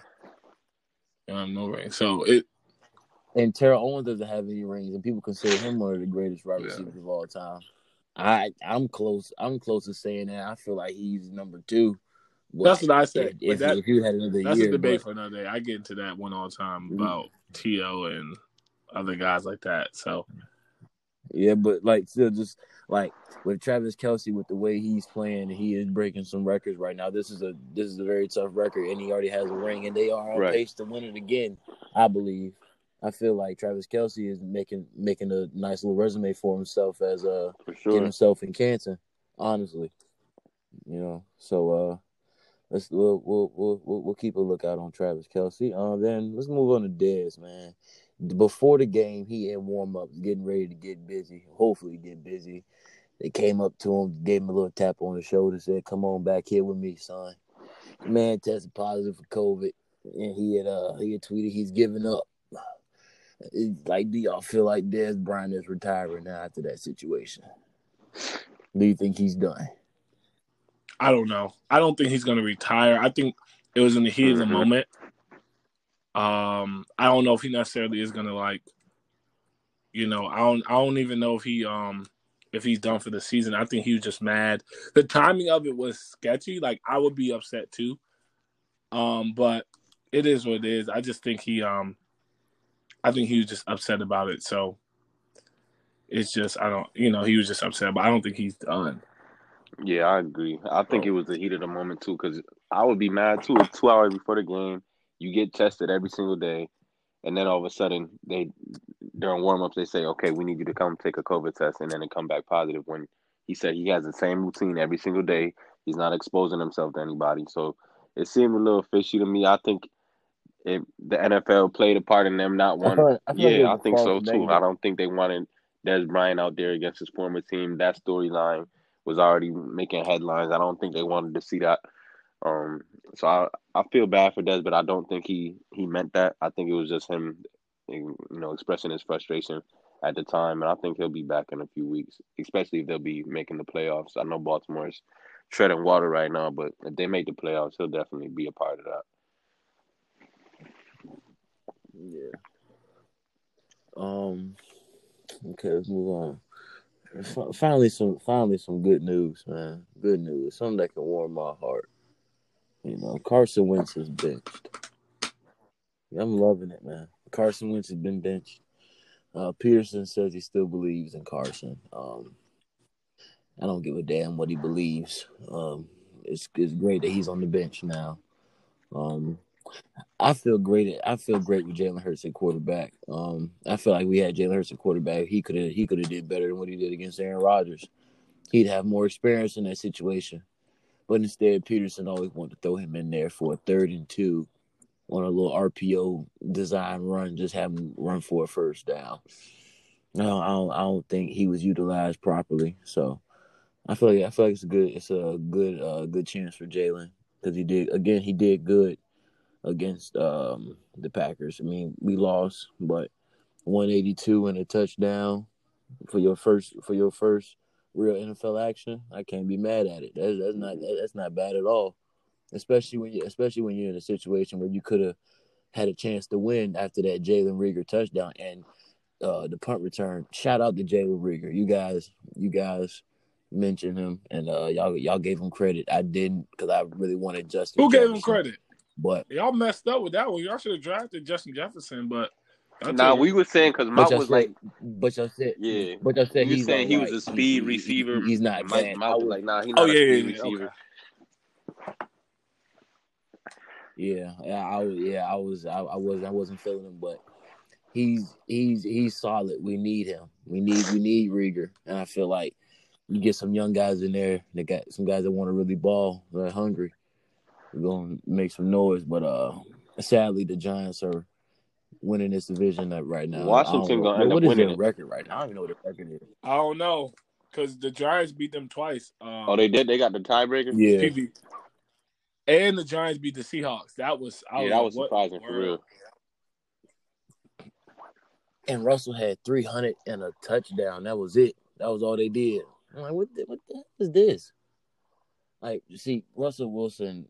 he don't have no ring. So it, And Terrell Owens doesn't have any rings, and people consider him one of the greatest wide Yeah. receivers of all time. I I'm close. I'm close to saying that. I feel like he's number two. But that's what I said. If, if, that, if you had another that's year, a debate but- for another day. I get into that one all the time Mhm. about T.O. and other guys like that. So Yeah, but like still just like with Travis Kelce with the way he's playing, he is breaking some records right now. This is a this is a very tough record and he already has a ring and they are on Right. pace to win it again, I believe. I feel like Travis Kelce is making making a nice little resume for himself as uh For get himself in Canton, honestly. You know, so uh let's we'll we'll we'll, we'll, we'll keep a lookout on Travis Kelce. Uh then let's move on to Dez, man. Before the game, he in warm ups, getting ready to get busy. Hopefully, get busy. They came up to him, gave him a little tap on the shoulder, said, "Come on back here with me, son." Man tested positive for COVID, and he had uh he had tweeted he's giving up. It's like, do y'all feel like Dez Bryant is retiring now after that situation? Do you think he's done? I don't know. I don't think he's going to retire. I think it was in the heat of the Mhm. moment. Um, I don't know if he necessarily is going to like, you know, I don't. I don't even know if he um if he's done for the season. I think he was just mad. The timing of it was sketchy. Like I would be upset too. Um, but it is what it is. I just think he um, I think he was just upset about it. So it's just I don't, you know, he was just upset, but I don't think he's done. Yeah, I agree. I think it was the heat of the moment too, because I would be mad too. Two hours before the game, you get tested every single day, and then all of a sudden they during warm ups they say, "Okay, we need you to come take a COVID test," and then it come back positive. When he said he has the same routine every single day, he's not exposing himself to anybody. So it seemed a little fishy to me. I think it, the NFL played a part in them not wanting. I Yeah, I think so false too. negative. I don't think they wanted Dez Bryant out there against his former team. That storyline was already making headlines. I don't think they wanted to see that. Um, so I, I feel bad for Dez, but I don't think he he meant that. I think it was just him, you know, expressing his frustration at the time, and I think he'll be back in a few weeks, especially if they'll be making the playoffs. I know Baltimore's treading water right now, but if they make the playoffs, he'll definitely be a part of that. Yeah. Um. Okay, let's move on. finally some finally some good news, man. Good news. Something that can warm my heart. You know, Carson Wentz is benched. I'm loving it, man. Carson Wentz has been benched. Uh, Pederson says he still believes in Carson. Um, I don't give a damn what he believes. Um, it's it's great that he's on the bench now. Um, I feel great. I feel great with Jalen Hurts at quarterback. Um, I feel like we had Jalen Hurts at quarterback. He could have he could have did better than what he did against Aaron Rodgers. He'd have more experience in that situation. But instead, Pederson always wanted to throw him in there for a third and two on a little RPO design run, just have him run for a first down. No, I don't, I don't think he was utilized properly. So I feel like I feel like it's a good it's a good uh good chance for Jalen because he did again he did good against um the Packers. I mean we lost, but 182 and a touchdown for your first for your first real NFL action. I can't be mad at it. That's that's not that's not bad at all especially when you especially when you're in a situation where you could have had a chance to win after that Jalen Reagor touchdown and uh, the punt return. Shout out to Jalen Reagor. You guys, you guys mentioned him and uh, y'all y'all gave him credit. I didn't because I really wanted Justin. Who Jefferson, gave him credit? But y'all messed up with that one. Y'all should have drafted Justin Jefferson, but. Nah, we were saying because Mike was said, like, but y'all said, yeah, but y'all said he's saying he was a speed he, receiver. He, he's not. Mike, Mike was like, nah, he's not oh, a speed yeah, receiver. Okay. Yeah, yeah, I was, yeah, I was, I, I was, I wasn't feeling him, but he's he's he's solid. We need him. We need we need Reagor, and I feel like you get some young guys in there. They got some guys that want to really ball. They're hungry. We're gonna make some noise, but uh, sadly, the Giants are winning this division right now. Washington gonna end what up is winning their it. record right now? I don't even know what their record is. I don't know because the Giants beat them twice. Um, Oh, they did. They got the tiebreaker. Yeah, PV. And the Giants beat the Seahawks. That was I Yeah, was that was surprising for real. and Russell had three hundred and a touchdown. That was it. That was all they did. I'm like, what? The, what the hell is this? Like, you see, Russell Wilson.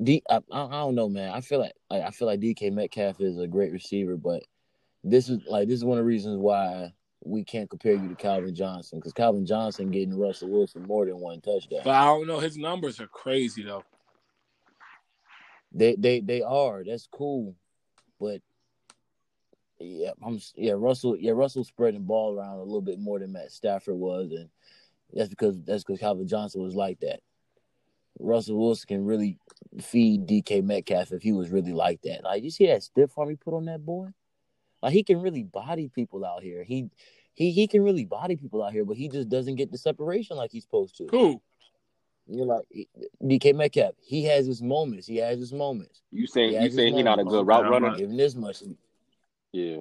D, I, I, don't know, man. I feel like, like I feel like DK Metcalf is a great receiver, but this is like this is one of the reasons why we can't compare you to Calvin Johnson because Calvin Johnson getting Russell Wilson more than one touchdown. But I don't know. His numbers are crazy though. They they they are. That's cool, but yeah, I'm yeah Russell yeah Russell spreading the ball around a little bit more than Matt Stafford was, and that's because that's because Calvin Johnson was like that. Russell Wilson can really feed DK Metcalf if he was really like that. Like you see that stiff arm he put on that boy. Like he can really body people out here. He he he can really body people out here, but he just doesn't get the separation like he's supposed to. Who? You're like DK Metcalf. He has his moments. He has his moments. You saying you just saying he not a good route runner? I'm Give him this much. Yeah.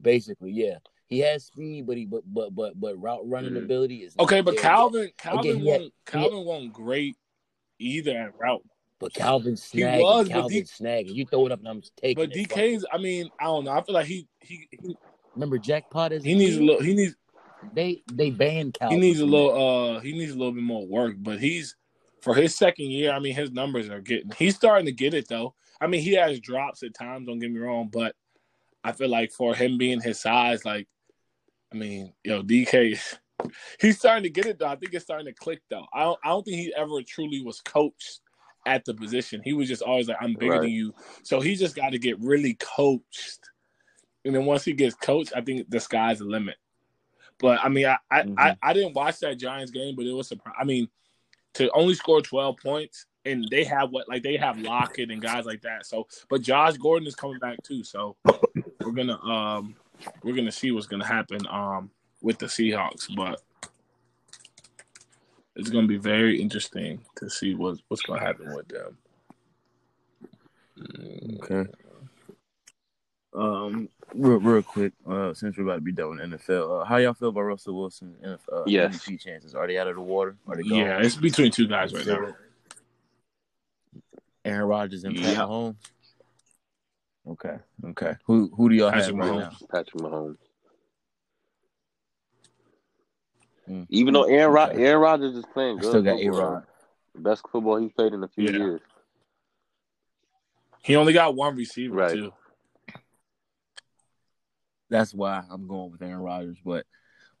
Basically, yeah. He has speed, but he but but but but route running Mhm. ability is not Okay, but there Calvin. Calvin Again, won't, Calvin won't great either at route. But Calvin He snagging, was, Calvin D- snagging. You throw it up and I'm taking But it. DK's, I mean, I don't know. I feel like he he he, Remember Jackpot is he needs a little. He needs They they banned he needs a little. Uh, he needs a little bit more work. But he's for his second year. I mean, his numbers are getting. He's starting to get it though. I mean, he has drops at times. Don't get me wrong, but I feel like for him being his size, like, I mean, yo, DK, he's starting to get it though. I think it's starting to click though. I don't. I don't think he ever truly was coached at the position. He was just always like, I'm bigger Right. than you. So he just got to get really coached. And then once he gets coached, I think the sky's the limit. But I mean, I I, Mhm. I, I didn't watch that Giants game, but it was surprising. I mean, to only score 12 points, and they have what like they have Lockett and guys like that. So, but Josh Gordon is coming back too. So we're gonna um we're gonna see what's gonna happen um with the Seahawks, but it's gonna be very interesting to see what's what's gonna happen with them. Okay. Um, real, real quick, uh, since we're about to be done with NFL, uh, how y'all feel about Russell Wilson and uh, Yes. MVP chances? Are they out of the water? Are they gone? Yeah, it's between two guys right now. Aaron Rodgers and Pat Yeah. Mahomes. Okay, okay. Who who do y'all Patrick have right Mahomes. now? Patrick Mahomes. Mm. Even though Aaron Rod- Aaron Rodgers is playing I good, still got A football, Rod. best football he's played in a few Yeah. years. He only got one receiver Right. too. That's why I'm going with Aaron Rodgers. But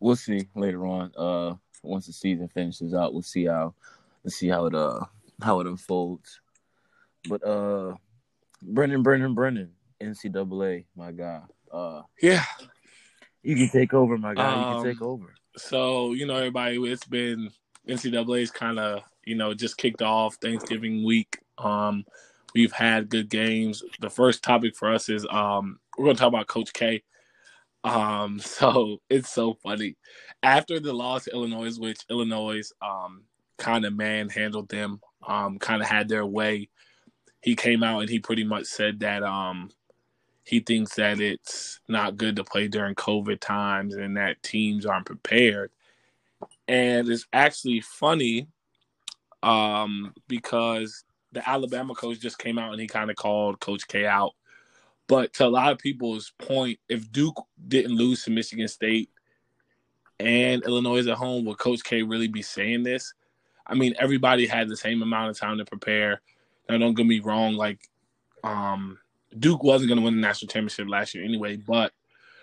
we'll see later on. Uh, once the season finishes out, we'll see how let's see how it uh how it unfolds. But uh, Brendan, Brendan, Brendan, NCAA, my guy. Uh, yeah, you can take over, my guy. Um, you can take um, over. So you know, everybody, it's been NCAA's kind of you know just kicked off Thanksgiving week. Um, we've had good games. The first topic for us is um, we're going to talk about Coach K. Um, <laughs> so it's so funny. After the loss to Illinois, which Illinois um kind of manhandled them, um, kind of had their way. He came out and he pretty much said that um he thinks that it's not good to play during COVID times and that teams aren't prepared. And it's actually funny um, because the Alabama coach just came out and he kind of called Coach K out. But to a lot of people's point, if Duke didn't lose to Michigan State and Illinois is at home, would Coach K really be saying this? I mean, everybody had the same amount of time to prepare. Now, don't get me wrong, like um, Duke wasn't going to win the national championship last year anyway, but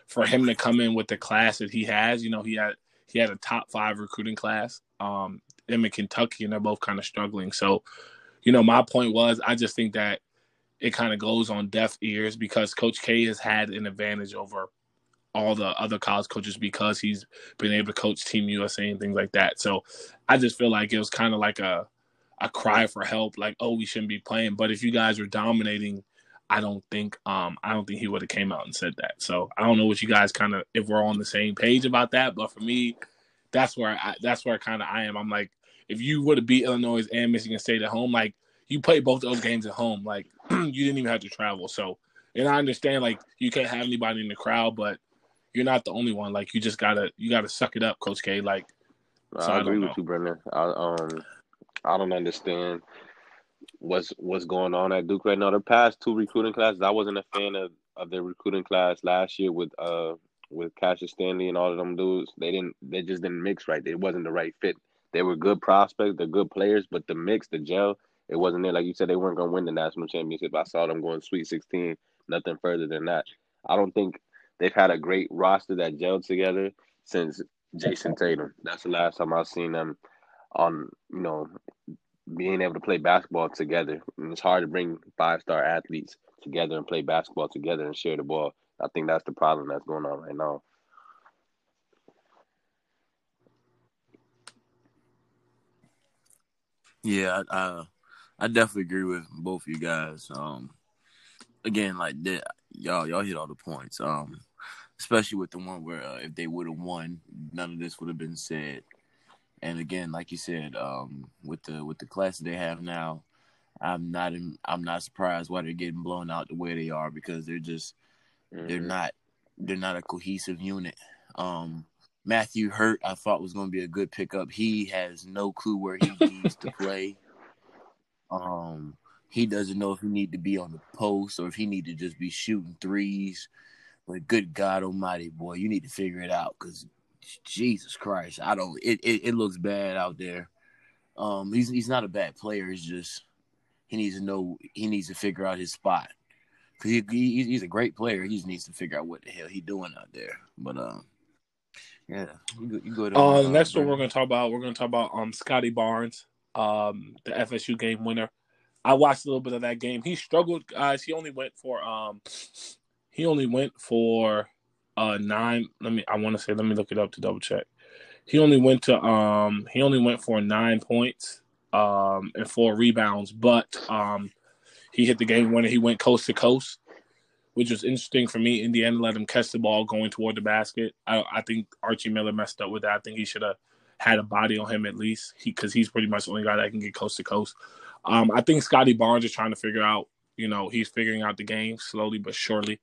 for him to come in with the class that he has, you know, he had he had a top five recruiting class. Um, them in Kentucky, and they're both kind of struggling. So, you know, my point was, I just think that it kind of goes on deaf ears because Coach K has had an advantage over all the other college coaches because he's been able to coach Team USA and things like that. So, I just feel like it was kind of like a a cry for help, like, oh, we shouldn't be playing. But if you guys are dominating I don't think um I don't think he would have came out and said that. So I don't know what you guys kind of if we're on the same page about that, but for me, that's where I that's where kind of I am. I'm like, if you would have beat Illinois and Michigan State at home, like you played both those games at home, like <clears throat> you didn't even have to travel. So and I understand like you can't have anybody in the crowd, but you're not the only one. Like you just gotta you gotta suck it up, Coach K. Like so I, I agree with you, Brendan. I um I don't understand what's what's going on at Duke right now. The past two recruiting classes, I wasn't a fan of, of their recruiting class last year with uh with Cassius Stanley and all of them dudes. They didn't they just didn't mix right. It wasn't the right fit. They were good prospects, they're good players, but the mix, the gel, it wasn't there. Like you said, they weren't gonna win the national championship. I saw them going Sweet 16, nothing further than that. I don't think they've had a great roster that gelled together since Jayson Tatum. That's the last time I've seen them on, you know, being able to play basketball together. And it's hard to bring five star athletes together and play basketball together and share the ball. I think that's the problem that's going on right now. Yeah, I, I, I definitely agree with both of you guys. Um, again, like that, y'all y'all hit all the points. Um, especially with the one where uh, if they would have won, none of this would have been said. And again, like you said, um, with the with the class they have now, I'm not in, I'm not surprised why they're getting blown out the way they are because they're just mm-hmm. they're not they're not a cohesive unit. Um, Matthew Hurt, I thought was going to be a good pickup. He has no clue where he needs to play. Um, he doesn't know if he need to be on the post or if he need to just be shooting threes. But good God Almighty, boy, you need to figure it out because Jesus Christ, I don't. It, it, it looks bad out there. Um, he's he's not a bad player. He's just he needs to know. He needs to figure out his spot. Cause he, he he's a great player. He just needs to figure out what the hell he's doing out there. But um, yeah, you, you go to. Uh, uh, next one we're gonna talk about. We're gonna talk about um Scottie Barnes, um the FSU game winner. I watched a little bit of that game. He struggled, guys. He only went for um, he only went for uh nine. Let me. I want to say. Let me look it up to double check. He only went to um. He only went for nine points um and four rebounds, but um he hit the game winner. He went coast to coast, which was interesting for me. Indiana let him catch the ball going toward the basket. I, I think Archie Miller messed up with that. I think he should have had a body on him at least, because he, he's pretty much the only guy that can get coast to coast. Um, I think Scottie Barnes is trying to figure out. You know, he's figuring out the game slowly but surely.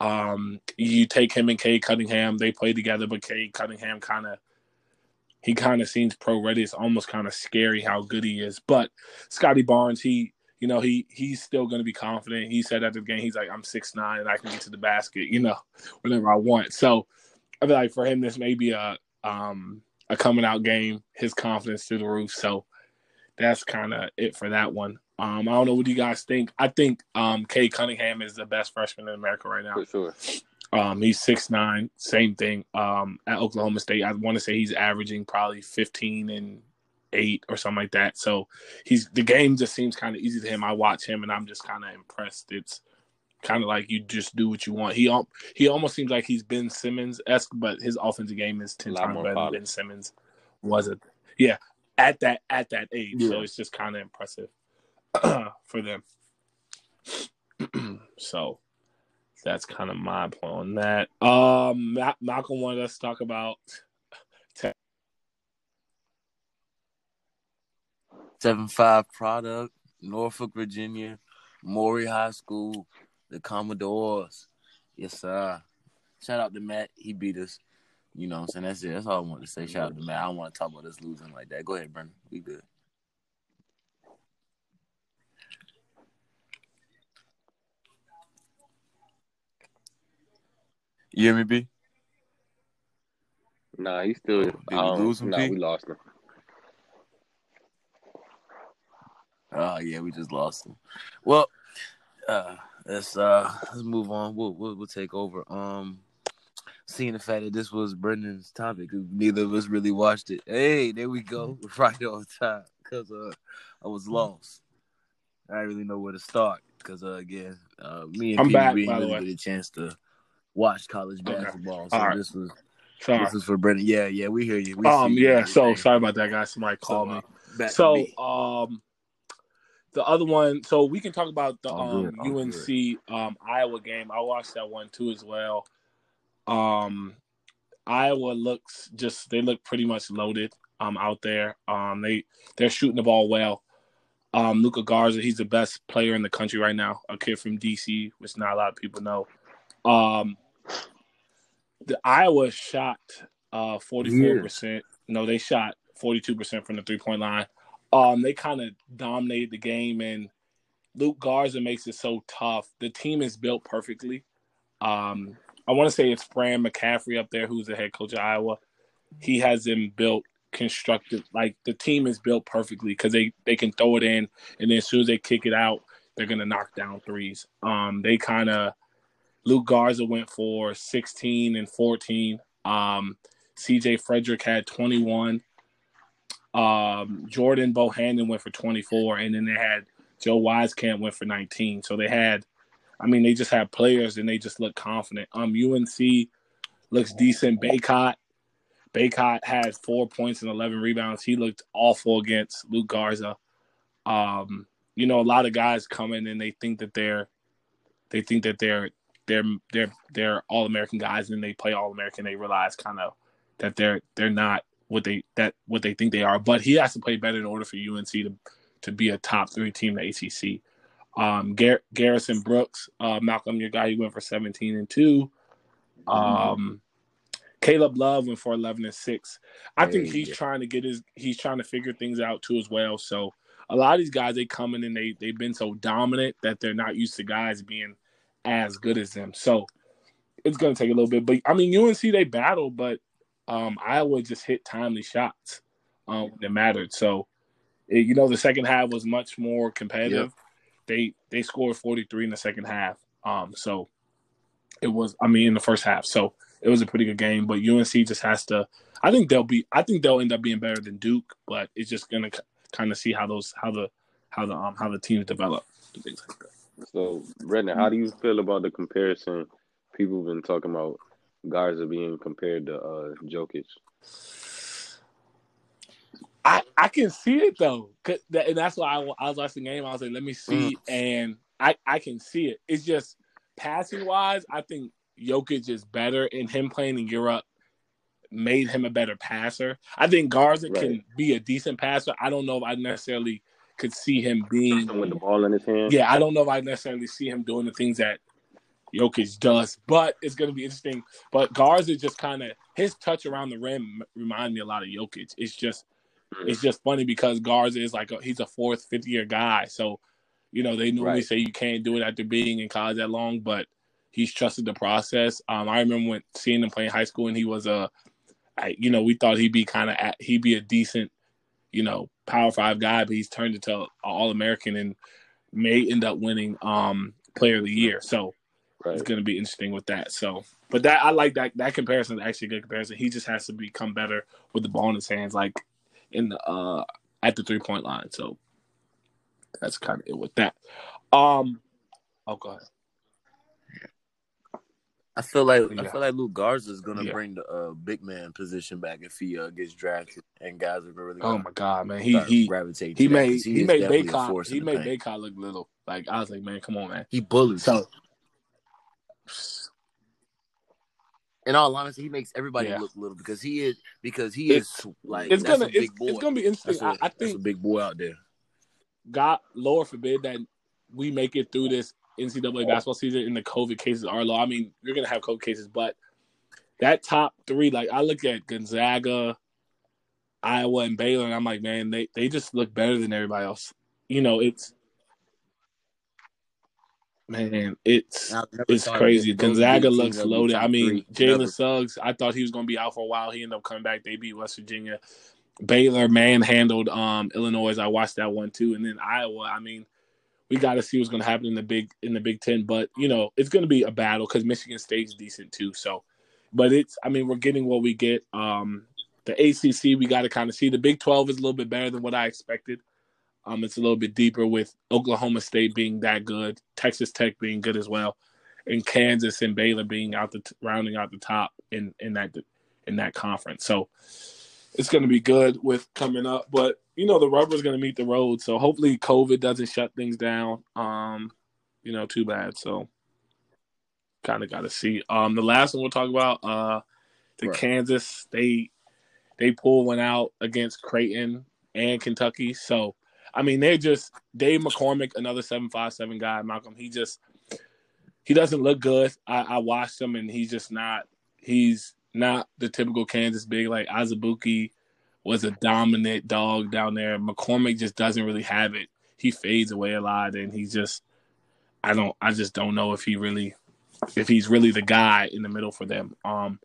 Um, you take him and Cade Cunningham, they play together, but Cade Cunningham kind of he kind of seems pro ready. It's almost kind of scary how good he is. But Scottie Barnes, he you know, he he's still going to be confident. He said after the game, he's like, I'm six nine and I can get to the basket, you know, whenever I want. So I feel like for him, this may be a um a coming out game. His confidence through the roof. So that's kind of it for that one. Um, I don't know what you guys think. I think um Cade Cunningham is the best freshman in America right now. For sure. Um, he's six nine, same thing. Um, at Oklahoma State, I want to say he's averaging probably fifteen and eight or something like that. So he's the game just seems kind of easy to him. I watch him and I'm just kind of impressed. It's kind of like you just do what you want. He he almost seems like he's Ben Simmons esque, but his offensive game is ten times better than Ben Simmons was it. Yeah, at that at that age, yeah. so it's just kind of impressive <clears throat> for them. <clears throat> so that's kind of my point on that. Um, Malcolm wanted us to talk about seven five product, Norfolk, Virginia, Maury High School, the Commodores. Yes, sir. Shout out to Matt. He beat us. You know what I'm saying? That's it. That's all I want to say. Shout out to Matt. I don't want to talk about us losing like that. Go ahead, Brendan. We good. You hear me, B? Nah, he's still. Did we um, lose him? Nah, P? we lost him. Oh yeah, we just lost him. Well, uh, let's uh let's move on. We'll we'll, we'll take over. Um, seeing the fact that this was Brendan's topic, neither of us really watched it. Hey, there we go, <laughs> right on time. Cause uh, I was lost. I didn't really know where to start. Cause uh, again, uh, me and I'm back, didn't really get a chance to watch college basketball. Okay. So right. this was sorry. this is for Brendan. Yeah, yeah, we hear you. We um, yeah. So sorry about that, guys. Somebody called so, me. Uh, so me. um the other one, so we can talk about the um, UNC um, Iowa game. I watched that one too as well. Um, Iowa looks just they look pretty much loaded um, out there. Um, they they're shooting the ball well. Um, Luka Garza, he's the best player in the country right now. A kid from DC, which not a lot of people know. Um, the Iowa shot uh, 44%. No, they shot 42% from the three point line um, they kind of dominated the game, and Luke Garza makes it so tough. The team is built perfectly. Um, I want to say it's Fran McCaffery up there, who's the head coach of Iowa. He has them built, constructed like the team is built perfectly because they they can throw it in, and then as soon as they kick it out, they're gonna knock down threes. Um, they kind of Luke Garza went for 16 and 14. Um, CJ Frederick had 21. Um, Jordan Bohannon went for 24, and then they had Joe Wieskamp went for 19. So they had, I mean, they just had players and they just look confident. Um, UNC looks decent. Bacot, Bacot had four points and 11 rebounds. He looked awful against Luke Garza. Um, you know, a lot of guys come in and they think that they're, they think that they're, they're, they're, they're all American guys and they play all American. They realize kind of that they're, they're not what they that what they think they are. But he has to play better in order for UNC to to be a top three team in the ACC. Um, Gar- Garrison Brooks, uh, Malcolm, your guy, he went for 17 and two. Um, Caleb Love went for 11 and six. I think he's trying to get his he's trying to figure things out too as well. So a lot of these guys they come in and they they've been so dominant that they're not used to guys being as good as them. So it's going to take a little bit. But I mean, UNC they battle, but um, Iowa just hit timely shots um, that mattered. So, it, you know, the second half was much more competitive. Yep. They they scored 43 in the second half. Um, so it was, I mean, in the first half. So it was a pretty good game. But UNC just has to. I think they'll be. I think they'll end up being better than Duke. But it's just gonna kind of see how those how the how the um how the teams develop things like that. So, Brendan, how do you feel about the comparison people have been talking about are being compared to uh, Jokic. I, I can see it though, that, and that's why I, I, was watching the game. I was like, let me see, mm. and I I can see it. It's just passing wise, I think Jokic is better, and him playing in Europe made him a better passer. I think Garza right. can be a decent passer. I don't know if I necessarily could see him being with the ball in his hand. Yeah, I don't know if I necessarily see him doing the things that Jokic does, but it's going to be interesting. But Garza just kind of his touch around the rim remind me a lot of Jokic. It's just mm. it's just funny because Garza is like a, he's a fourth, fifth year guy, so you know they normally right. say you can't do it after being in college that long, but he's trusted the process. Um, I remember when seeing him play in high school, and he was a, I, you know, we thought he'd be kind of he'd be a decent, you know, power five guy, but he's turned into an all American and may end up winning um player of the year. So Right. it's going to be interesting with that. So, but that I like that that comparison is actually a good comparison. He just has to become better with the ball in his hands, like in the uh at the three point line. So that's kind of it with that. Um, oh, go ahead. I feel like I feel like Luke Garza is gonna Yeah. bring the uh, big man position back if he uh, gets drafted, and guys are really Oh gonna my god, man, he he gravitate. he made 'cause he, made Bacot he made. Bacot look little. Like I was like, man, come on, man. He bullies. So in all honesty, he makes everybody Yeah. look little because he is because he It- is like it's gonna big it's, it's gonna be interesting. A, I, I that's a think big boy out there. God, Lord forbid that we make it through this NCAA basketball season and the COVID cases are low. I mean, you're gonna have COVID cases, but that top three, like I look at Gonzaga, Iowa, and Baylor, and I'm like, man, they they just look better than everybody else. You know, it's man, it's it's crazy. Gonzaga looks teams would be loaded. I mean. Jalen Suggs, I thought he was going to be out for a while. He ended up coming back. They beat West Virginia. Baylor manhandled um, Illinois. I watched that one too, and then Iowa. I mean, we got to see what's going to happen in the big in the Big Ten. But you know, it's going to be a battle because Michigan State's decent too. So, but it's I mean, we're getting what we get. Um, the ACC, we got to kind of see. The Big Twelve is a little bit better than what I expected. Um, it's a little bit deeper with Oklahoma State being that good, Texas Tech being good as well, and Kansas and Baylor being out the rounding out the top in in that in that conference. So it's going to be good with coming up, but you know the rubber's going to meet the road. So hopefully COVID doesn't shut things down. Um, you know, too bad. So kind of got to see. Um, the last one we'll talk about, uh, the Right. Kansas State they pull one out against Creighton and Kentucky. So I mean, they're just Dave McCormack, another seven five seven guy. Malcolm, he just he doesn't look good. I, I watched him, and he's just not. He's not the typical Kansas big like Azubuike was a dominant dog down there. McCormack just doesn't really have it. He fades away a lot, and he's just. I don't. I just don't know if he really, if he's really the guy in the middle for them. Um,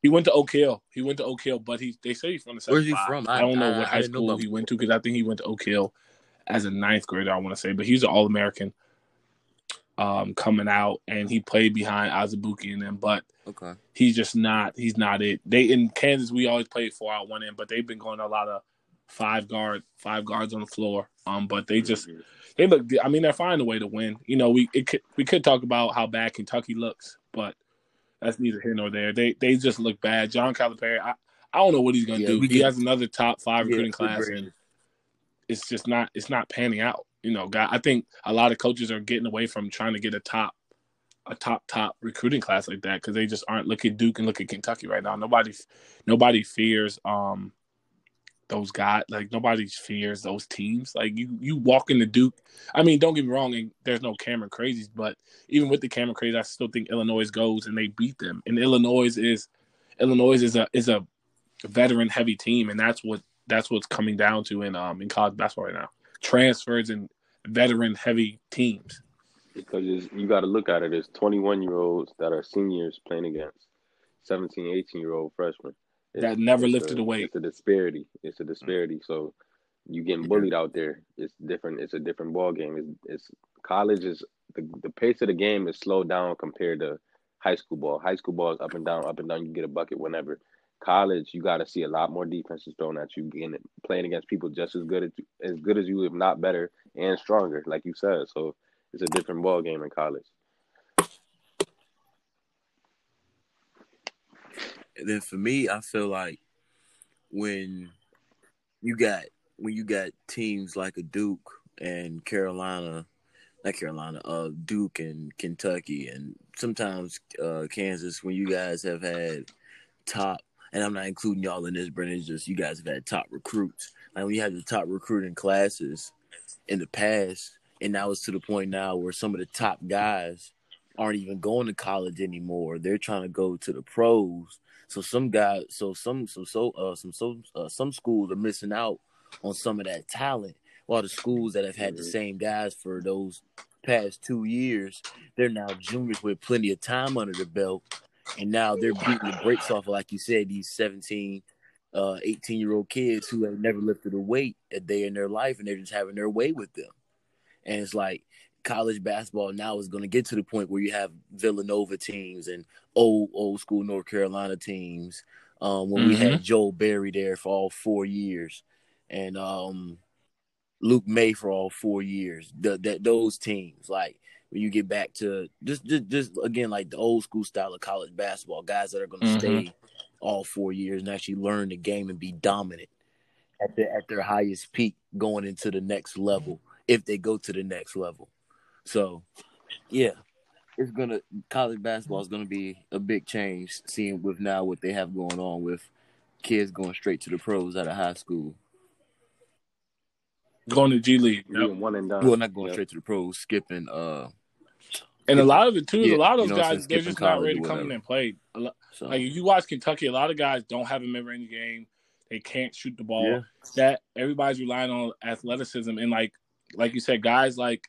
he went to Oak Hill. He went to Oak Hill, but he they say he's from the. Where's he from? I, I- don't know I- what high school he went to because I think he went to Oak Hill as a ninth grader. I want to say, but he's an All American. Um, coming out and he played behind Azubuike and them, but Okay. he's just not. He's not it. They in Kansas, we always played four out one in, but they've been going a lot of five guard, five guards on the floor. Um, but they just they look. I mean, they're finding a way to win. You know, we it could, we could talk about how bad Kentucky looks, but that's neither here nor there. They they just look bad. John Calipari, I, I don't know what he's gonna Yeah, do. He get- has another top five Yeah, recruiting good class, and it's just not it's not panning out. You know, guy. I think a lot of coaches are getting away from trying to get a top a top top recruiting class like that because they just aren't. Look at Duke and look at Kentucky right now. Nobody nobody fears um those guys. Like nobody fears those teams. Like you you walk into Duke. I mean, don't get me wrong. And there's no Cameron crazies, but even with the Cameron crazies, I still think Illinois goes and they beat them. And Illinois is Illinois is a is a veteran heavy team, and that's what that's what's coming down to in um in college basketball right now. Transfers and veteran heavy teams. because you got to look at it as 21 year olds that are seniors playing against 17, 18 year old freshmen. It's- That never lifted a, weight. It's a disparity. It's a disparity. So you getting Yeah. bullied out there. It's different. It's a different ball game. It's, it's college is the the pace of the game is slowed down compared to high school ball. High school ball is up and down, up and down. You get a bucket whenever. College, you got to see a lot more defenses thrown at you, getting playing against people just as good as as good as you, if not better, and stronger, like you said. So it's a different ball game in college. And then for me, I feel like when you got when you got teams like a Duke and Carolina, not Carolina, uh, Duke and Kentucky, and sometimes uh, Kansas, when you guys have had top, and I'm not including y'all in this, Brennan, it's just you guys have had top recruits. Like when you have the top recruiting classes in the past, and now it's to the point now where some of the top guys aren't even going to college anymore. They're trying to go to the pros. So some guys, so some, some, so, uh, some, so, uh, some schools are missing out on some of that talent. While the schools that have had the same guys for those past two years, they're now juniors with plenty of time under the belt, and now they're beating the brakes off, like you said, these 17, uh, 18 year old kids who have never lifted a weight a day in their life, and they're just having their way with them. And it's like college basketball now is going to get to the point where you have Villanova teams and old old school North Carolina teams. Um, when mm-hmm. we had mm-hmm. Joel Berry there for all four years, and um, Luke Maye for all four years. The, that those teams, like when you get back to just, just just again like the old school style of college basketball, guys that are going to mm-hmm. stay all four years and actually learn the game and be dominant at the, at their highest peak going into the next level if they go to the next level. So, yeah, it's gonna college basketball is gonna be a big change. Seeing with now what they have going on with kids going straight to the pros out of high school, going to G League, yep. one and done. Well, not going yep. straight to the pros, skipping. uh and a lot of it too, yeah, a lot of those you know, guys they're just not ready to come in and play. So. Like if you watch Kentucky, a lot of guys don't have a mid-range game. They can't shoot the ball. Yeah. That everybody's relying on athleticism and like like you said, guys like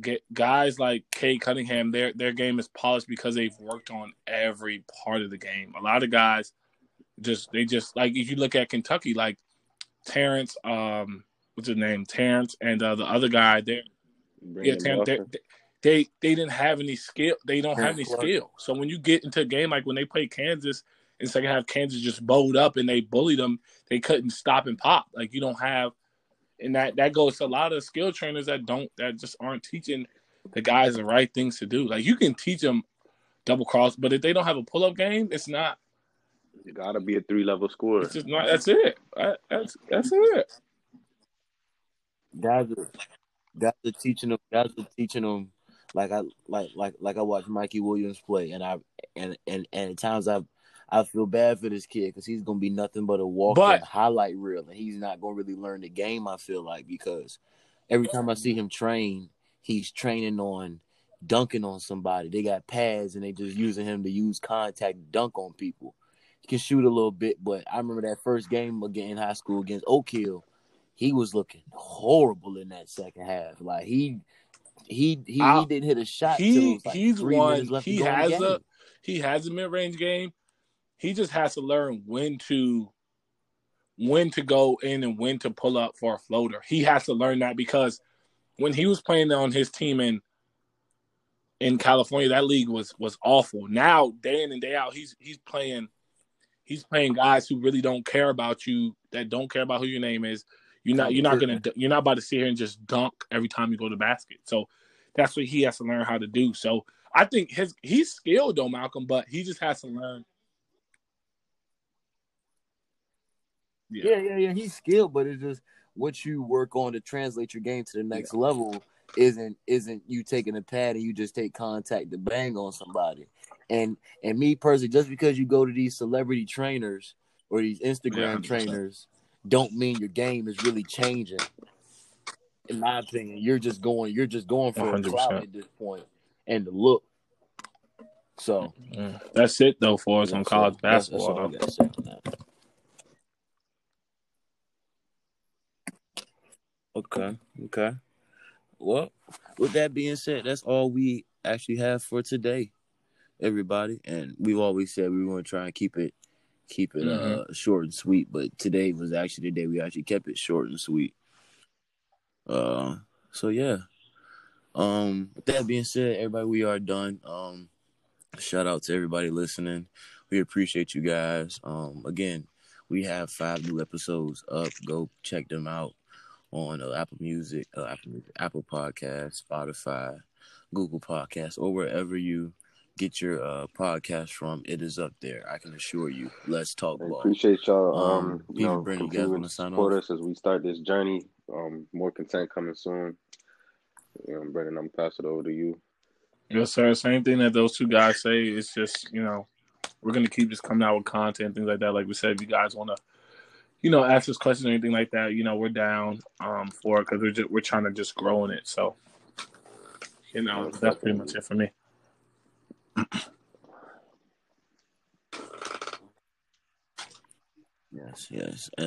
get guys like Cade Cunningham, their their game is polished because they've worked on every part of the game. A lot of guys just they just like if you look at Kentucky, like Terrence, um, what's his name, Terrence, and uh, the other guy there, yeah, Terrence, they, they they didn't have any skill. They don't have any skill. So when you get into a game like when they play Kansas, in second half, Kansas just bowled up and they bullied them. They couldn't stop and pop. Like you don't have and that that goes to a lot of skill trainers that don't that just aren't teaching the guys the right things to do. Like you can teach them double cross, but if they don't have a pull up game, it's not. You gotta be a three level scorer. It's just not. That's it. That's that's it. Guys, are, guys are teaching them. Guys are teaching them. Like I like like like I watch Mikey Williams play, and I and and and at times I've I feel bad for this kid because he's gonna be nothing but a walking but, highlight reel, and he's not gonna really learn the game. I feel like because every time I see him train, he's training on dunking on somebody. They got pads, and they just using him to use contact dunk on people. He can shoot a little bit, but I remember that first game again in high school against Oak Hill. He was looking horrible in that second half. Like he he he, he didn't hit a shot. He like he's one. He has a he has a mid range game, he just has to learn when to when to go in and when to pull up for a floater. He has to learn that because when he was playing on his team in in California, that league was was awful. Now, day in and day out, he's he's playing he's playing guys who really don't care about you, that don't care about who your name is. You're not you're not gonna you're not about to sit here and just dunk every time you go to basket. So that's what he has to learn how to do. So I think his he's skilled though, Malcolm, but he just has to learn Yeah. yeah, yeah, yeah. He's skilled, but it's just what you work on to translate your game to the next yeah. level isn't isn't you taking a pad and you just take contact to bang on somebody. And and me personally, just because you go to these celebrity trainers or these Instagram yeah, trainers, don't mean your game is really changing. In my opinion, you're just going you're just going for 100%. a clout at this point and the look. So that's it though for us on college basketball. That's, that's Okay. Okay. Well, with that being said, that's all we actually have for today, everybody. And we've always said we want to try and keep it keep it mm-hmm. uh short and sweet, but today was actually the day we actually kept it short and sweet. Uh so yeah. Um with that being said, everybody we are done. Um shout out to everybody listening. We appreciate you guys. Um again, we have five new episodes up. Go check them out on uh, Apple Music, uh, Apple Music, Apple Podcast, Spotify, Google Podcast, or wherever you get your uh, podcast from. It is up there. I can assure you. Let's talk ball. Appreciate y'all. Um, um you know, Brandon, you guys want to support off? us as we start this journey. Um, more content coming soon. Um, Brendan, I'm pass it over to you. Yes, sir. Same thing that those two guys say. It's just you know, we're gonna keep just coming out with content, things like that. Like we said, if you guys want to you know, ask us questions or anything like that, you know, we're down um, for it because we're just we're trying to just grow in it. So, you know, that's pretty much it for me. Yes, yes.